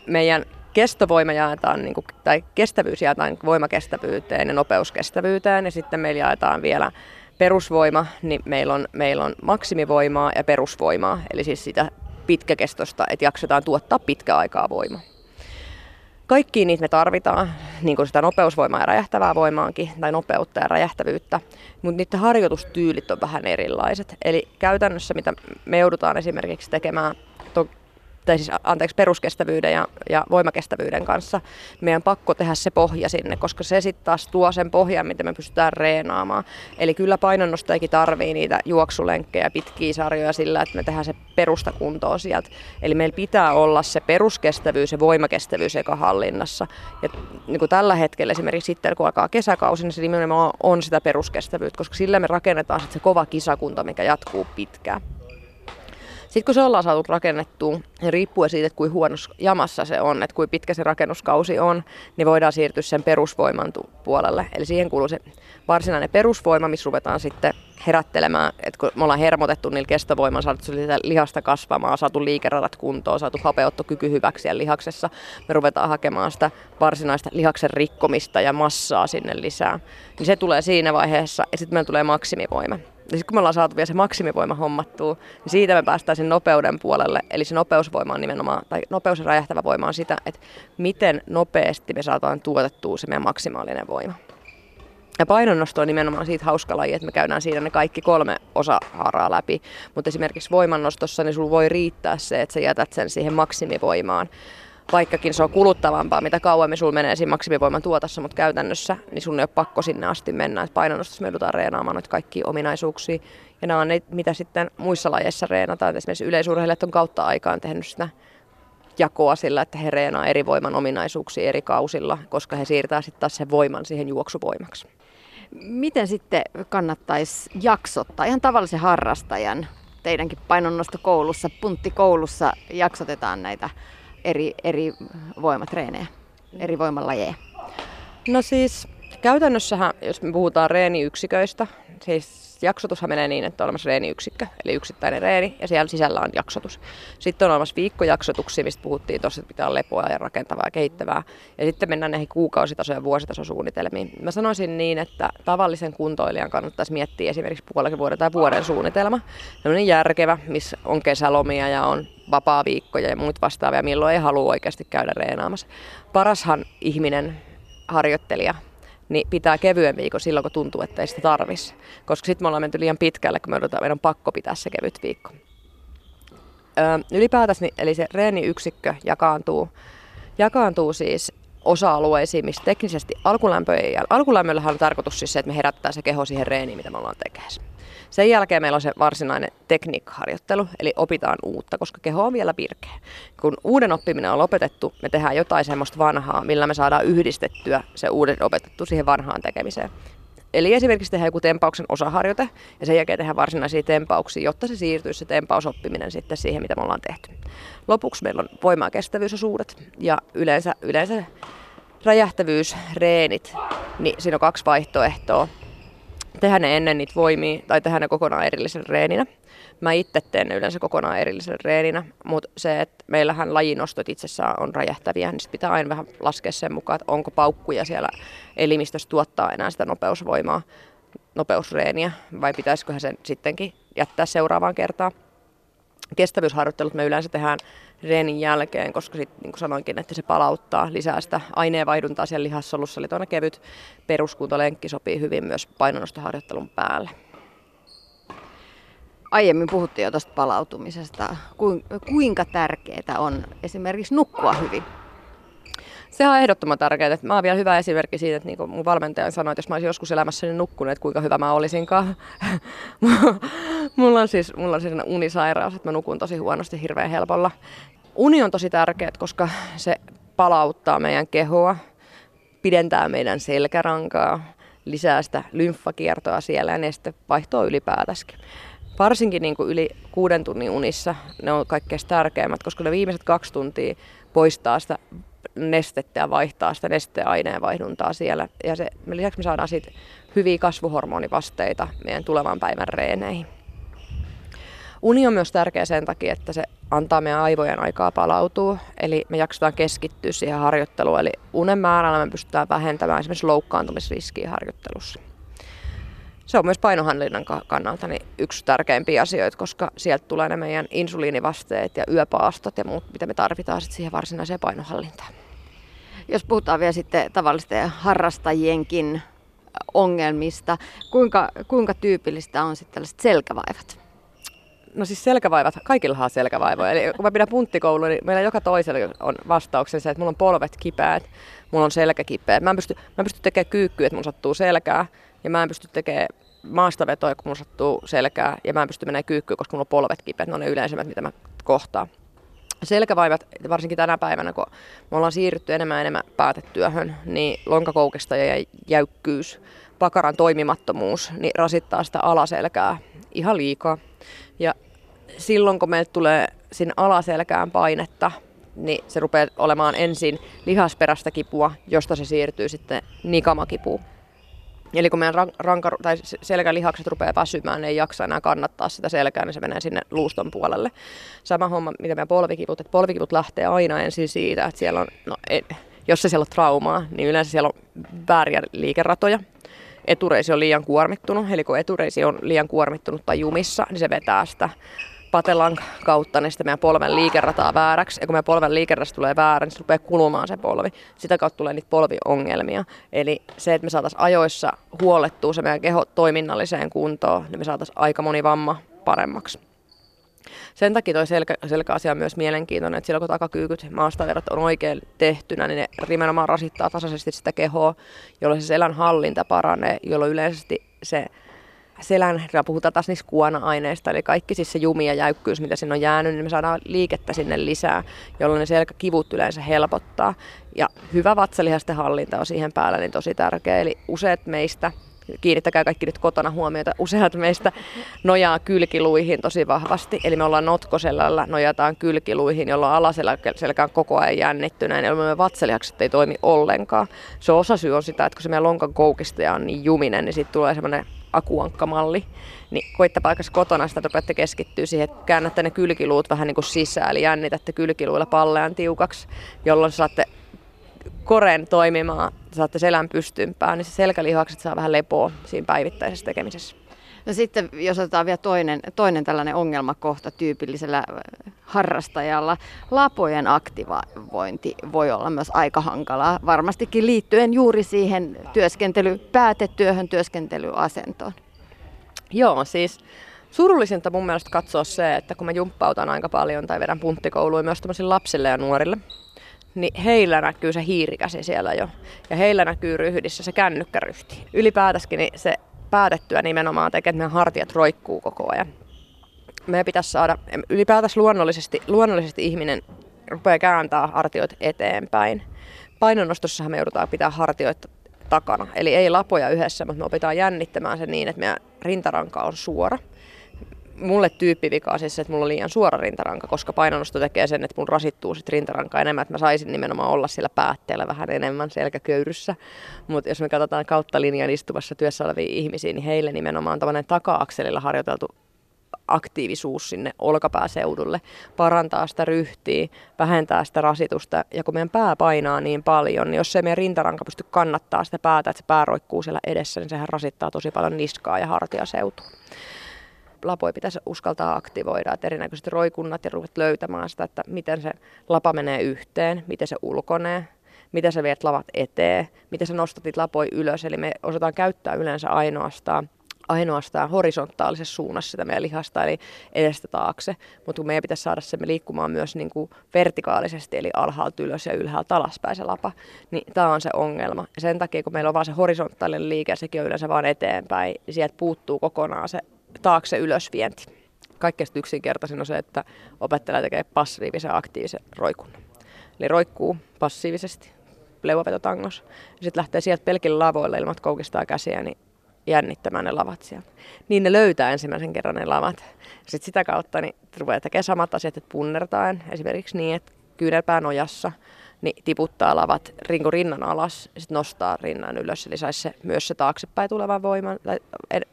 meidän kestovoima jaetaan, niin kuin, tai kestävyys jaetaan voimakestävyyteen ja nopeuskestävyyteen, ja sitten meillä jaetaan vielä perusvoima, niin meillä on, meillä on maksimivoimaa ja perusvoimaa, eli siis sitä pitkäkestosta, että jaksetaan tuottaa pitkä aikaa voimaa. Kaikkiin niitä me tarvitaan, niin kuin sitä nopeusvoimaa ja räjähtävää voimaankin, tai nopeutta ja räjähtävyyttä, mutta niiden harjoitustyylit on vähän erilaiset. Eli käytännössä, mitä me joudutaan esimerkiksi tekemään, tai siis anteeksi, peruskestävyyden ja, ja voimakestävyyden kanssa, meidän pakko tehdä se pohja sinne, koska se sitten taas tuo sen pohjan, mitä me pystytään reenaamaan. Eli kyllä painonnostajakin tarvii niitä juoksulenkkejä, pitkiä sarjoja sillä, että me tehdään se perusta kuntoon sieltä. Eli meillä pitää olla se peruskestävyys ja voimakestävyys eka hallinnassa. Ja niin kuin tällä hetkellä esimerkiksi sitten, kun alkaa kesäkausi, niin se nimenomaan on sitä peruskestävyyttä, koska sillä me rakennetaan sitten se kova kisakunta, mikä jatkuu pitkään. Sitten kun se ollaan saatu rakennettua, niin riippuen siitä, että kuinka huonossa jamassa se on, että kuinka pitkä se rakennuskausi on, niin voidaan siirtyä sen perusvoiman puolelle. Eli siihen kuuluu se varsinainen perusvoima, missä ruvetaan sitten herättelemään, että kun me ollaan hermotettu niillä kestovoiman, saatu sitä lihasta kasvamaan, saatu liikeradat kuntoon, saatu hapeuttokyky hyväksi siellä lihaksessa, me ruvetaan hakemaan sitä varsinaista lihaksen rikkomista ja massaa sinne lisää. Niin se tulee siinä vaiheessa ja sitten meillä tulee maksimivoima. Ja sitten kun me ollaan saatu vielä se maksimivoima hommattua, niin siitä me päästään sen nopeuden puolelle. Eli se nopeusvoima on nimenomaan, tai nopeus ja räjähtävä voima on sitä, että miten nopeasti me saadaan tuotettua se meidän maksimaalinen voima. Ja painonnosto on nimenomaan siitä hauska laji, että me käydään siinä ne kaikki kolme osahaaraa läpi. Mutta esimerkiksi voimannostossa niin sulla voi riittää se, että sä jätät sen siihen maksimivoimaan vaikkakin se on kuluttavampaa, mitä kauemmin sulla menee siinä maksimivoiman tuotossa, mutta käytännössä niin sun ei ole pakko sinne asti mennä. Et painonnostossa me joudutaan reenaamaan noita kaikkia ominaisuuksia. Ja nämä on ne, mitä sitten muissa lajeissa reenataan. Esimerkiksi yleisurheilijat on kautta aikaan tehnyt sitä jakoa sillä, että he reenaa eri voiman ominaisuuksia eri kausilla, koska he siirtää sitten taas sen voiman siihen juoksuvoimaksi. Miten sitten kannattaisi jaksottaa ihan tavallisen harrastajan? Teidänkin painonnostokoulussa, punttikoulussa jaksotetaan näitä eri, eri voimatreenejä, eri voimalajeja. No siis käytännössähän, jos me puhutaan reeniyksiköistä, siis jaksotushan menee niin, että on olemassa reeniyksikkö, eli yksittäinen reeni, ja siellä sisällä on jaksotus. Sitten on olemassa viikkojaksotuksia, mistä puhuttiin tuossa, että pitää olla lepoa ja rakentavaa ja kehittävää. Ja sitten mennään näihin kuukausitaso- ja vuositasosuunnitelmiin. Mä sanoisin niin, että tavallisen kuntoilijan kannattaisi miettiä esimerkiksi puolen vuoden tai vuoden suunnitelma. Sellainen järkevä, missä on kesälomia ja on vapaa-viikkoja ja muut vastaavia, milloin ei halua oikeasti käydä reenaamassa. Parashan ihminen, harjoittelija, niin pitää kevyen viikon silloin, kun tuntuu, että ei sitä tarvisi. Koska sitten me ollaan menty liian pitkälle, kun me odotetaan, meidän on pakko pitää se kevyt viikko. Öö, ylipäätänsä, niin, eli se reeniyksikkö jakaantuu, jakaantuu siis osa-alueisiin, missä teknisesti alkulämpö ei Alkulämmöllähän on tarkoitus siis se, että me herättää se keho siihen reeniin, mitä me ollaan tekemässä. Sen jälkeen meillä on se varsinainen tekniikkaharjoittelu, eli opitaan uutta, koska keho on vielä pirkeä. Kun uuden oppiminen on lopetettu, me tehdään jotain semmoista vanhaa, millä me saadaan yhdistettyä se uuden opetettu siihen vanhaan tekemiseen. Eli esimerkiksi tehdään joku tempauksen osaharjoite ja sen jälkeen tehdään varsinaisia tempauksia, jotta se siirtyisi se tempausoppiminen sitten siihen, mitä me ollaan tehty. Lopuksi meillä on voima- ja kestävyysosuudet ja yleensä, yleensä räjähtävyysreenit, niin siinä on kaksi vaihtoehtoa tehdä ne ennen niitä voimia tai tehdä ne kokonaan erillisen reeninä. Mä itse teen yleensä kokonaan erillisen reeninä, mutta se, että meillähän lajinostot itsessään on räjähtäviä, niin sit pitää aina vähän laskea sen mukaan, että onko paukkuja siellä elimistössä tuottaa enää sitä nopeusvoimaa, nopeusreeniä, vai pitäisikö sen sittenkin jättää seuraavaan kertaan. Kestävyysharjoittelut me yleensä tehdään reenin jälkeen, koska sit, niin kuin sanoinkin, että se palauttaa lisää sitä aineenvaihduntaa siellä lihassolussa. Eli tuonne kevyt peruskuntolenkki sopii hyvin myös painonnostoharjoittelun päälle. Aiemmin puhuttiin jo tuosta palautumisesta. Kuinka tärkeää on esimerkiksi nukkua hyvin? Se on ehdottoman tärkeää. Mä oon vielä hyvä esimerkki siitä, että niin mun valmentaja sanoi, että jos mä olisin joskus elämässäni nukkunut, että kuinka hyvä mä olisinkaan. mulla on siis, mulla on siis unisairaus, että mä nukun tosi huonosti hirveän helpolla. Uni on tosi tärkeä, koska se palauttaa meidän kehoa, pidentää meidän selkärankaa, lisää sitä lymfakiertoa siellä ja neste vaihtoa ylipäätänsä. Varsinkin niin kuin yli kuuden tunnin unissa ne on kaikkein tärkeimmät, koska ne viimeiset kaksi tuntia poistaa sitä nestettä ja vaihtaa sitä nesteen aineenvaihduntaa siellä. Ja se, lisäksi me saadaan siitä hyviä kasvuhormonivasteita meidän tulevan päivän reeneihin. Uni on myös tärkeä sen takia, että se antaa meidän aivojen aikaa palautua, eli me jaksetaan keskittyä siihen harjoitteluun, eli unen määrällä me pystytään vähentämään esimerkiksi loukkaantumisriskiä harjoittelussa. Se on myös painohanlinnan kannalta niin yksi tärkeimpiä asioita, koska sieltä tulee ne meidän insuliinivasteet ja yöpaastot ja muut, mitä me tarvitaan sit siihen varsinaiseen painohallintaan. Jos puhutaan vielä sitten tavallisten harrastajienkin ongelmista, kuinka, kuinka tyypillistä on sitten tällaiset selkävaivat? No siis selkävaivat, kaikilla on selkävaivoja. Eli kun mä pidän punttikoulua, niin meillä joka toisella on vastauksensa, että mulla on polvet kipeät, mulla on selkä kipeä. Mä en pysty, mä en pysty tekemään kyykkyä, että mulla sattuu selkää. Ja mä en pysty tekemään maastavetoja, kun mulla sattuu selkää. Ja mä en pysty menemään kyykkyyn, koska mulla on polvet kipeät. Ne on ne yleisemmät, mitä mä kohtaan selkävaivat, varsinkin tänä päivänä, kun me ollaan siirrytty enemmän ja enemmän päätetyöhön, niin lonkakoukista ja jäykkyys, pakaran toimimattomuus, niin rasittaa sitä alaselkää ihan liikaa. Ja silloin, kun meille tulee sinne alaselkään painetta, niin se rupeaa olemaan ensin lihasperäistä kipua, josta se siirtyy sitten nikamakipuun. Eli kun meidän ranka, tai selkälihakset rupeaa väsymään, ne ei jaksa enää kannattaa sitä selkää, niin se menee sinne luuston puolelle. Sama homma, mitä meidän polvikivut, että polvikivut lähtee aina ensin siitä, että siellä on, no, ei, jos se siellä on traumaa, niin yleensä siellä on vääriä liikeratoja. Etureisi on liian kuormittunut, eli kun etureisi on liian kuormittunut tai jumissa, niin se vetää sitä patelan kautta, niin sitten meidän polven liikerataa vääräksi. Ja kun meidän polven liikeratasta tulee väärä, niin se rupeaa kulumaan se polvi. Sitä kautta tulee niitä polviongelmia. Eli se, että me saataisiin ajoissa huolettua se meidän keho toiminnalliseen kuntoon, niin me saataisiin aika moni vamma paremmaksi. Sen takia toi selkä, selkäasia on myös mielenkiintoinen, että silloin kun takakyykyt maastaverot on oikein tehtynä, niin ne nimenomaan rasittaa tasaisesti sitä kehoa, jolloin se selän hallinta paranee, jolloin yleisesti se selän, puhutaan taas niistä kuona-aineista, eli kaikki siis se jumi ja jäykkyys, mitä sinne on jäänyt, niin me saadaan liikettä sinne lisää, jolloin ne selkäkivut yleensä helpottaa. Ja hyvä vatsalihasten hallinta on siihen päällä niin tosi tärkeä, eli useat meistä kiinnittäkää kaikki nyt kotona huomiota. Useat meistä nojaa kylkiluihin tosi vahvasti. Eli me ollaan notkoselällä, nojataan kylkiluihin, jolloin alaselkä on koko ajan jännittynä, jolloin me vatsalihakset ei toimi ollenkaan. Se osa syy on sitä, että kun se meidän lonkan koukistaja on niin juminen, niin siitä tulee semmoinen akuankkamalli, niin koittakaa kotona sitä, rupeatte keskittyä siihen, että käännätte ne kylkiluut vähän niin kuin sisään, eli jännitätte kylkiluilla pallean tiukaksi, jolloin saatte koren toimimaan, saatte selän pystympään, niin se selkälihakset saa vähän lepoa siinä päivittäisessä tekemisessä. No sitten jos otetaan vielä toinen, toinen tällainen ongelmakohta tyypillisellä äh, harrastajalla, lapojen aktivointi voi olla myös aika hankalaa, varmastikin liittyen juuri siihen työskentely, päätetyöhön työskentelyasentoon. Joo, siis surullisinta mun mielestä katsoa se, että kun mä jumppautan aika paljon tai vedän punttikouluja myös lapsille ja nuorille, niin heillä näkyy se hiirikäsi siellä jo. Ja heillä näkyy ryhdissä se kännykkäryhti. Ylipäätänsä niin se päätettyä nimenomaan tekee, että meidän hartiat roikkuu koko ajan. Meidän pitäisi saada, ylipäätänsä luonnollisesti, luonnollisesti ihminen rupeaa kääntää hartioita eteenpäin. Painonnostossahan me joudutaan pitää hartioita takana. Eli ei lapoja yhdessä, mutta me opitaan jännittämään se niin, että meidän rintaranka on suora mulle tyyppivika siis se, että mulla on liian suora rintaranka, koska painonnosto tekee sen, että mun rasittuu sit rintaranka enemmän, että mä saisin nimenomaan olla sillä päätteellä vähän enemmän selkäköyryssä. Mutta jos me katsotaan kautta linjan istuvassa työssä olevia ihmisiä, niin heille nimenomaan tämmöinen taka-akselilla harjoiteltu aktiivisuus sinne olkapääseudulle, parantaa sitä ryhtiä, vähentää sitä rasitusta. Ja kun meidän pää painaa niin paljon, niin jos se meidän rintaranka pysty kannattaa sitä päätä, että se pää roikkuu siellä edessä, niin sehän rasittaa tosi paljon niskaa ja hartiaseutua lapoja pitäisi uskaltaa aktivoida, että erinäköiset roikunnat ja ruvet löytämään sitä, että miten se lapa menee yhteen, miten se ulkonee, miten sä viet lavat eteen, miten sä nostat niitä lapoja ylös. Eli me osataan käyttää yleensä ainoastaan ainoastaan horisontaalisessa suunnassa sitä meidän lihasta, eli edestä taakse. Mutta kun meidän pitäisi saada se liikkumaan myös niin kuin vertikaalisesti, eli alhaalta ylös ja ylhäältä alaspäin se lapa, niin tämä on se ongelma. Ja sen takia, kun meillä on vain se horisontaalinen liike, sekin on yleensä vaan eteenpäin, niin sieltä puuttuu kokonaan se taakse ylösvienti. Kaikkein yksinkertaisin on se, että opettaja tekee passiivisen aktiivisen roikunnan. Eli roikkuu passiivisesti leuvopetotangos. Ja sitten lähtee sieltä pelkillä lavoilla ilman, koukistaa käsiä, niin jännittämään ne lavat sieltä. Niin ne löytää ensimmäisen kerran ne lavat. Sitten sitä kautta niin rupeaa tekemään samat asiat, että punnertaen. Esimerkiksi niin, että kyynärpää nojassa, niin tiputtaa lavat rinko rinnan alas ja sitten nostaa rinnan ylös. Eli saisi se, myös se taaksepäin tulevan voiman tai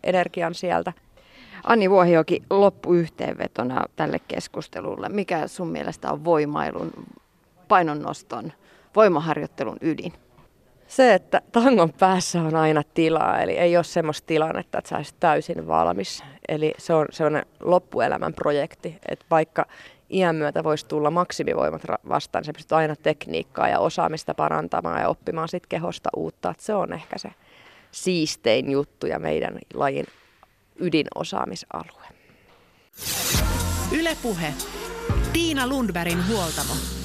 energian sieltä. Anni Vuohijoki, loppuyhteenvetona tälle keskustelulle. Mikä sun mielestä on voimailun, painonnoston, voimaharjoittelun ydin? Se, että tangon päässä on aina tilaa, eli ei ole semmoista tilannetta, että sä olisit täysin valmis. Eli se on sellainen loppuelämän projekti, että vaikka iän myötä voisi tulla maksimivoimat vastaan, se pystyy aina tekniikkaa ja osaamista parantamaan ja oppimaan sit kehosta uutta. Että se on ehkä se siistein juttu ja meidän lajin ydinosaamisalue. Ylepuhe. Tiina Lundbergin huoltamo.